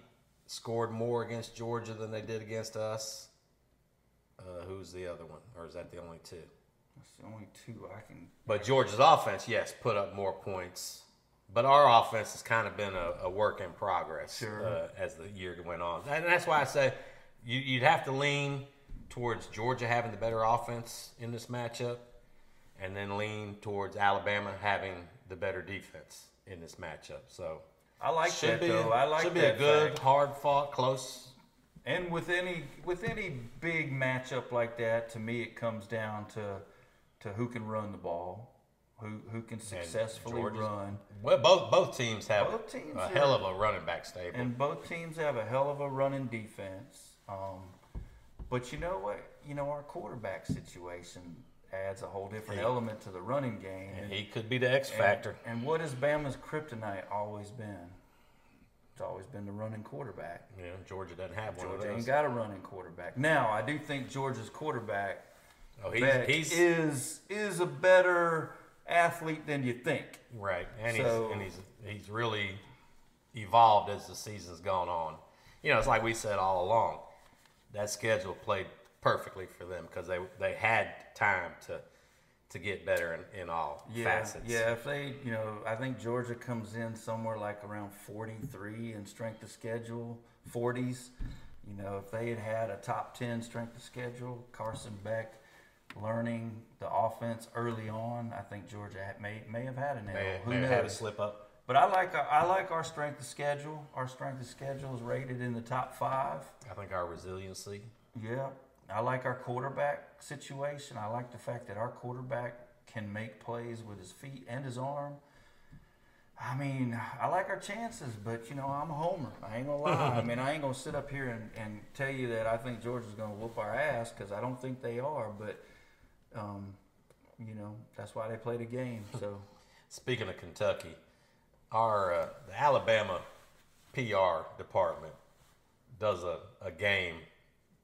scored more against Georgia than they did against us. Uh, who's the other one, or is that the only two? that's the only two i can But Georgia's offense, yes, put up more points. But our offense has kind of been a, a work in progress Sure. uh, as the year went on. And that's why I say you, you'd have to lean towards Georgia having the better offense in this matchup, and then lean towards Alabama having the better defense in this matchup. So i like should that be though i like should be that a good, fact. hard fought, close. And with any with any big matchup like that to me it comes down to to who can run the ball who who can successfully run Well, both both teams have Both teams a hell of a running back stable. And both teams have a hell of a running defense. Um, but you know what? You know our quarterback situation adds a whole different He- element to the running game. and he could be the X factor. And, and what has Bama's kryptonite always been? It's always been the running quarterback. Yeah, Georgia doesn't have one Georgia ain't got a running quarterback. Now I do think Georgia's quarterback Oh, he's, he's is is a better athlete than you think. right, and So- he's and he's he's really evolved as the season's gone on. You know, it's like we said all along. That schedule played perfectly for them because they they had time to to get better in, in all Yeah, facets. yeah. If they, you know, I think Georgia comes in somewhere like around 43 in strength of schedule, 40s. You know, if they had had a top 10 strength of schedule, Carson Beck learning the offense early on, I think Georgia may may have had an L. May, Who may knows? had a slip up. But I like uh, I like our strength of schedule. Our strength of schedule is rated in the top five. I think our resiliency. Yeah, I like our quarterback situation. I like the fact that our quarterback can make plays with his feet and his arm. I mean, I like our chances, but you know, I'm a homer. I ain't gonna lie. I mean, I ain't gonna sit up here and, and tell you that I think Georgia's gonna whoop our ass because I don't think they are. But, um, you know, that's why they play the game. So Speaking of Kentucky, our uh, the Alabama PR department does a, a game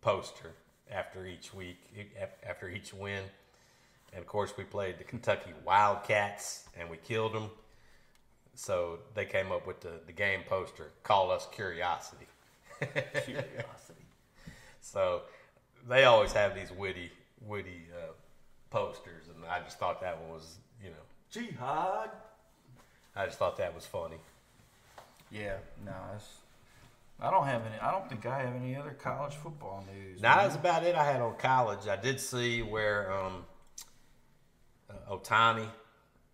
poster after each week, after each win. And of course, we played the Kentucky Wildcats and we killed them. So they came up with the, the game poster, call us Curiosity. curiosity. So they always have these witty, witty uh, posters, and I just thought that one was, you know, Jihad. I just thought that was funny. Yeah, no, it's I don't have any. I don't think I have any other college football news. Now that's about it I had on college. I did see where um, uh, Ohtani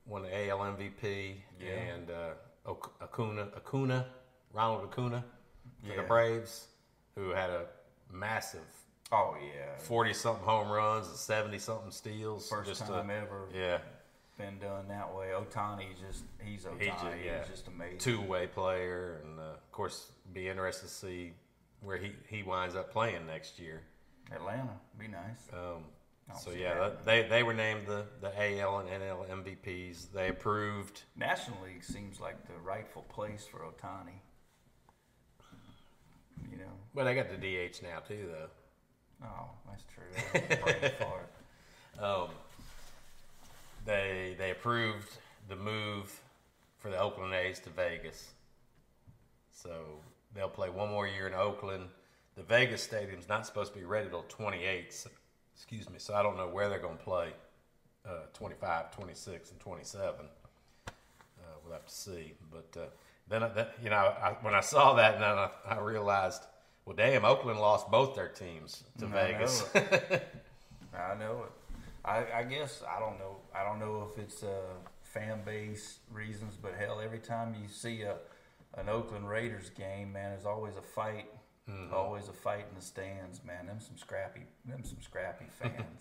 won the AL MVP Yeah. and uh, Acuna, Acuna, Ronald Acuna for the Braves, who had a massive Oh yeah, forty something home runs and seventy something steals. first Just a- time ever yeah, been done that way. Ohtani just he's Ohtani. He ju- yeah. He's just amazing. two way player, and uh, of course, be interested to see where he, he winds up playing next year. Atlanta, be nice. Um, so yeah, that. they they were named the, the AL and NL MVPs. They approved. National League seems like the rightful place for Ohtani. You know, Well, they got the DH now too, though. oh, that's true. That was a brain fart. Um, they they approved the move for the Oakland A's to Vegas. So they'll play one more year in Oakland. The Vegas stadium's not supposed to be ready till 28. So, excuse me. So I don't know where they're going to play uh, 25, 26, and 27. Uh, we'll have to see. But uh, then, you know, I, when I saw that, and then I, I realized, well, damn, Oakland lost both their teams to I know Vegas. I know it. I, I guess I don't know. I don't know if it's uh, fan base reasons, but hell, every time you see a an Oakland Raiders game, man, there's always a fight. Mm-hmm. Always a fight in the stands, man. Them some scrappy, them some scrappy fans.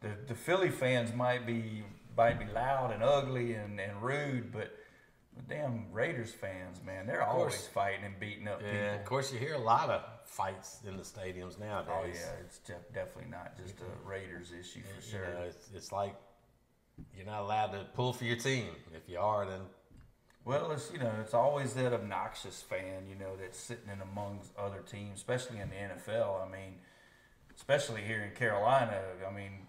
the the Philly fans might be might be loud and ugly and, and rude, but the damn Raiders fans, man, they're always fighting and beating up Yeah, of course, you hear a lot of fights in the stadiums nowadays. Oh yeah, it's def- definitely not just a mm-hmm. Raiders issue for You sure. know, it's, it's like you're not allowed to pull for your team. If you are, then Well, it's you know, it's always that obnoxious fan, you know, that's sitting in amongst other teams, especially in the NFL. I mean, especially here in Carolina. I mean,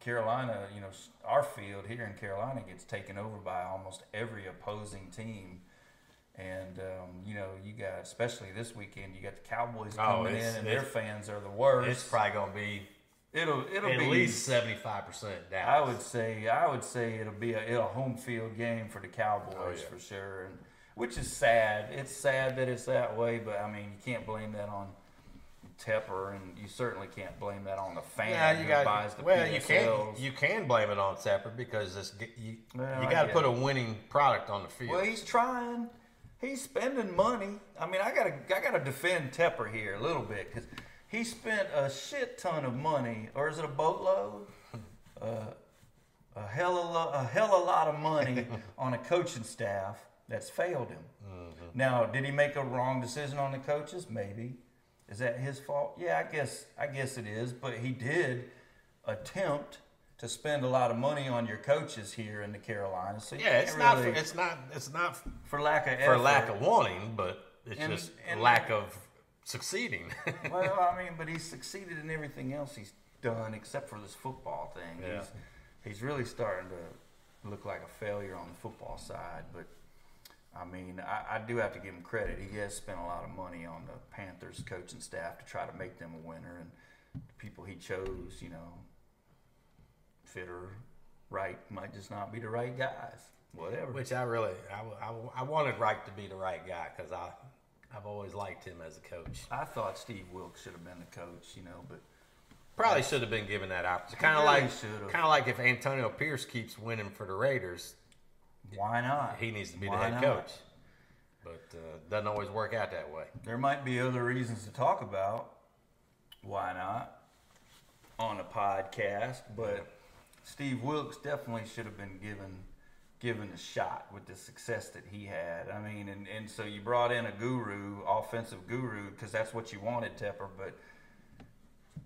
Carolina, you know, our field here in Carolina gets taken over by almost every opposing team. And um, you know, you got especially this weekend, you got the Cowboys Oh, coming in, and their fans are the worst. it's probably going to be it'll it'll at be least seventy five percent down. I would say I would say it'll be a, it'll home field game for the Cowboys Oh, yeah. for sure, and which is sad. It's sad that it's that way, but I mean you can't blame that on Tepper, and you certainly can't blame that on the fan Yeah, you who got. buys the well, you can PSLs. you can blame it on Tepper because this you Well, you got to put it. a winning product on the field. Well, he's trying. He's spending money. I mean, I gotta I gotta defend Tepper here a little bit because he spent a shit ton of money, or is it a boatload? Uh, a hell of a, lo- a hell of a lot of money on a coaching staff that's failed him. Now, did he make a wrong decision on the coaches? Maybe. Is that his fault? Yeah, I guess I guess it is. But he did attempt to spend a lot of money on your coaches here in the Carolinas. So yeah, it's really- For, it's not. It's not for lack of for lack of wanting, but it's And- just and- lack of succeeding. well, I mean, but he's succeeded in everything else he's done except for this football thing. Yeah. He's he's really starting to look like a failure on the football side. But I mean, I, I do have to give him credit. He has spent a lot of money on the Panthers coaching staff to try to make them a winner, and the people he chose, you know, Fitterer, Reich might just not be the right guys. Whatever. Which I really, I, I, I wanted Reich to be the right guy because I, I've always liked him as a coach. I thought Steve Wilks should have been the coach, you know, but Probably should have been given that opportunity. Kind of really like, kind of like if Antonio Pierce keeps winning for the Raiders, why not? he needs to be Why the head not? coach. But uh, doesn't always work out that way. There might be other reasons to talk about. Why not? On a podcast, but Steve Wilks definitely should have been given given a shot with the success that he had. I mean, and, and so you brought in a guru, offensive guru, because that's what you wanted, Tepper. But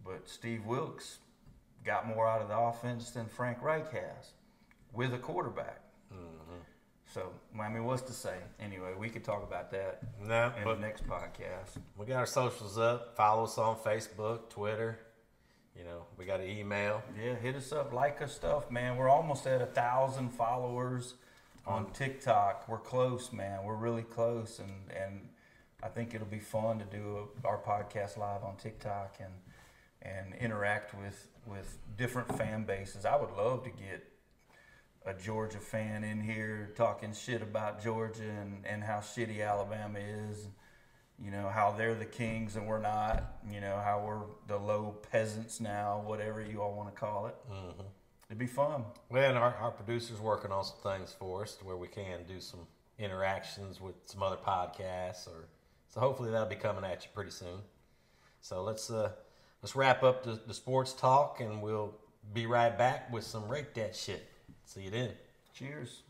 but Steve Wilks got more out of the offense than Frank Reich has with a quarterback. Mm-hmm. So, I mean, what's to say? Anyway, we could talk about that No, in the next podcast. we got our socials up. Follow us on Facebook, Twitter. You know, we got an email. Yeah, hit us up, like our stuff, man. We're almost at a thousand followers on mm. TikTok. We're close, man. We're really close, and and I think it'll be fun to do a, our podcast live on TikTok and and interact with with different fan bases. I would love to get a Georgia fan in here talking shit about Georgia and, and how shitty Alabama is. You know how they're the kings and we're not. You know how we're the low peasants now, whatever you all want to call it. Mm-hmm. It'd be fun. Well, and our, our producer's working on some things for us to where we can do some interactions with some other podcasts, or so hopefully that'll be coming at you pretty soon. So let's uh, let's wrap up the, the sports talk, and we'll be right back with some rate that shit. See you then. Cheers.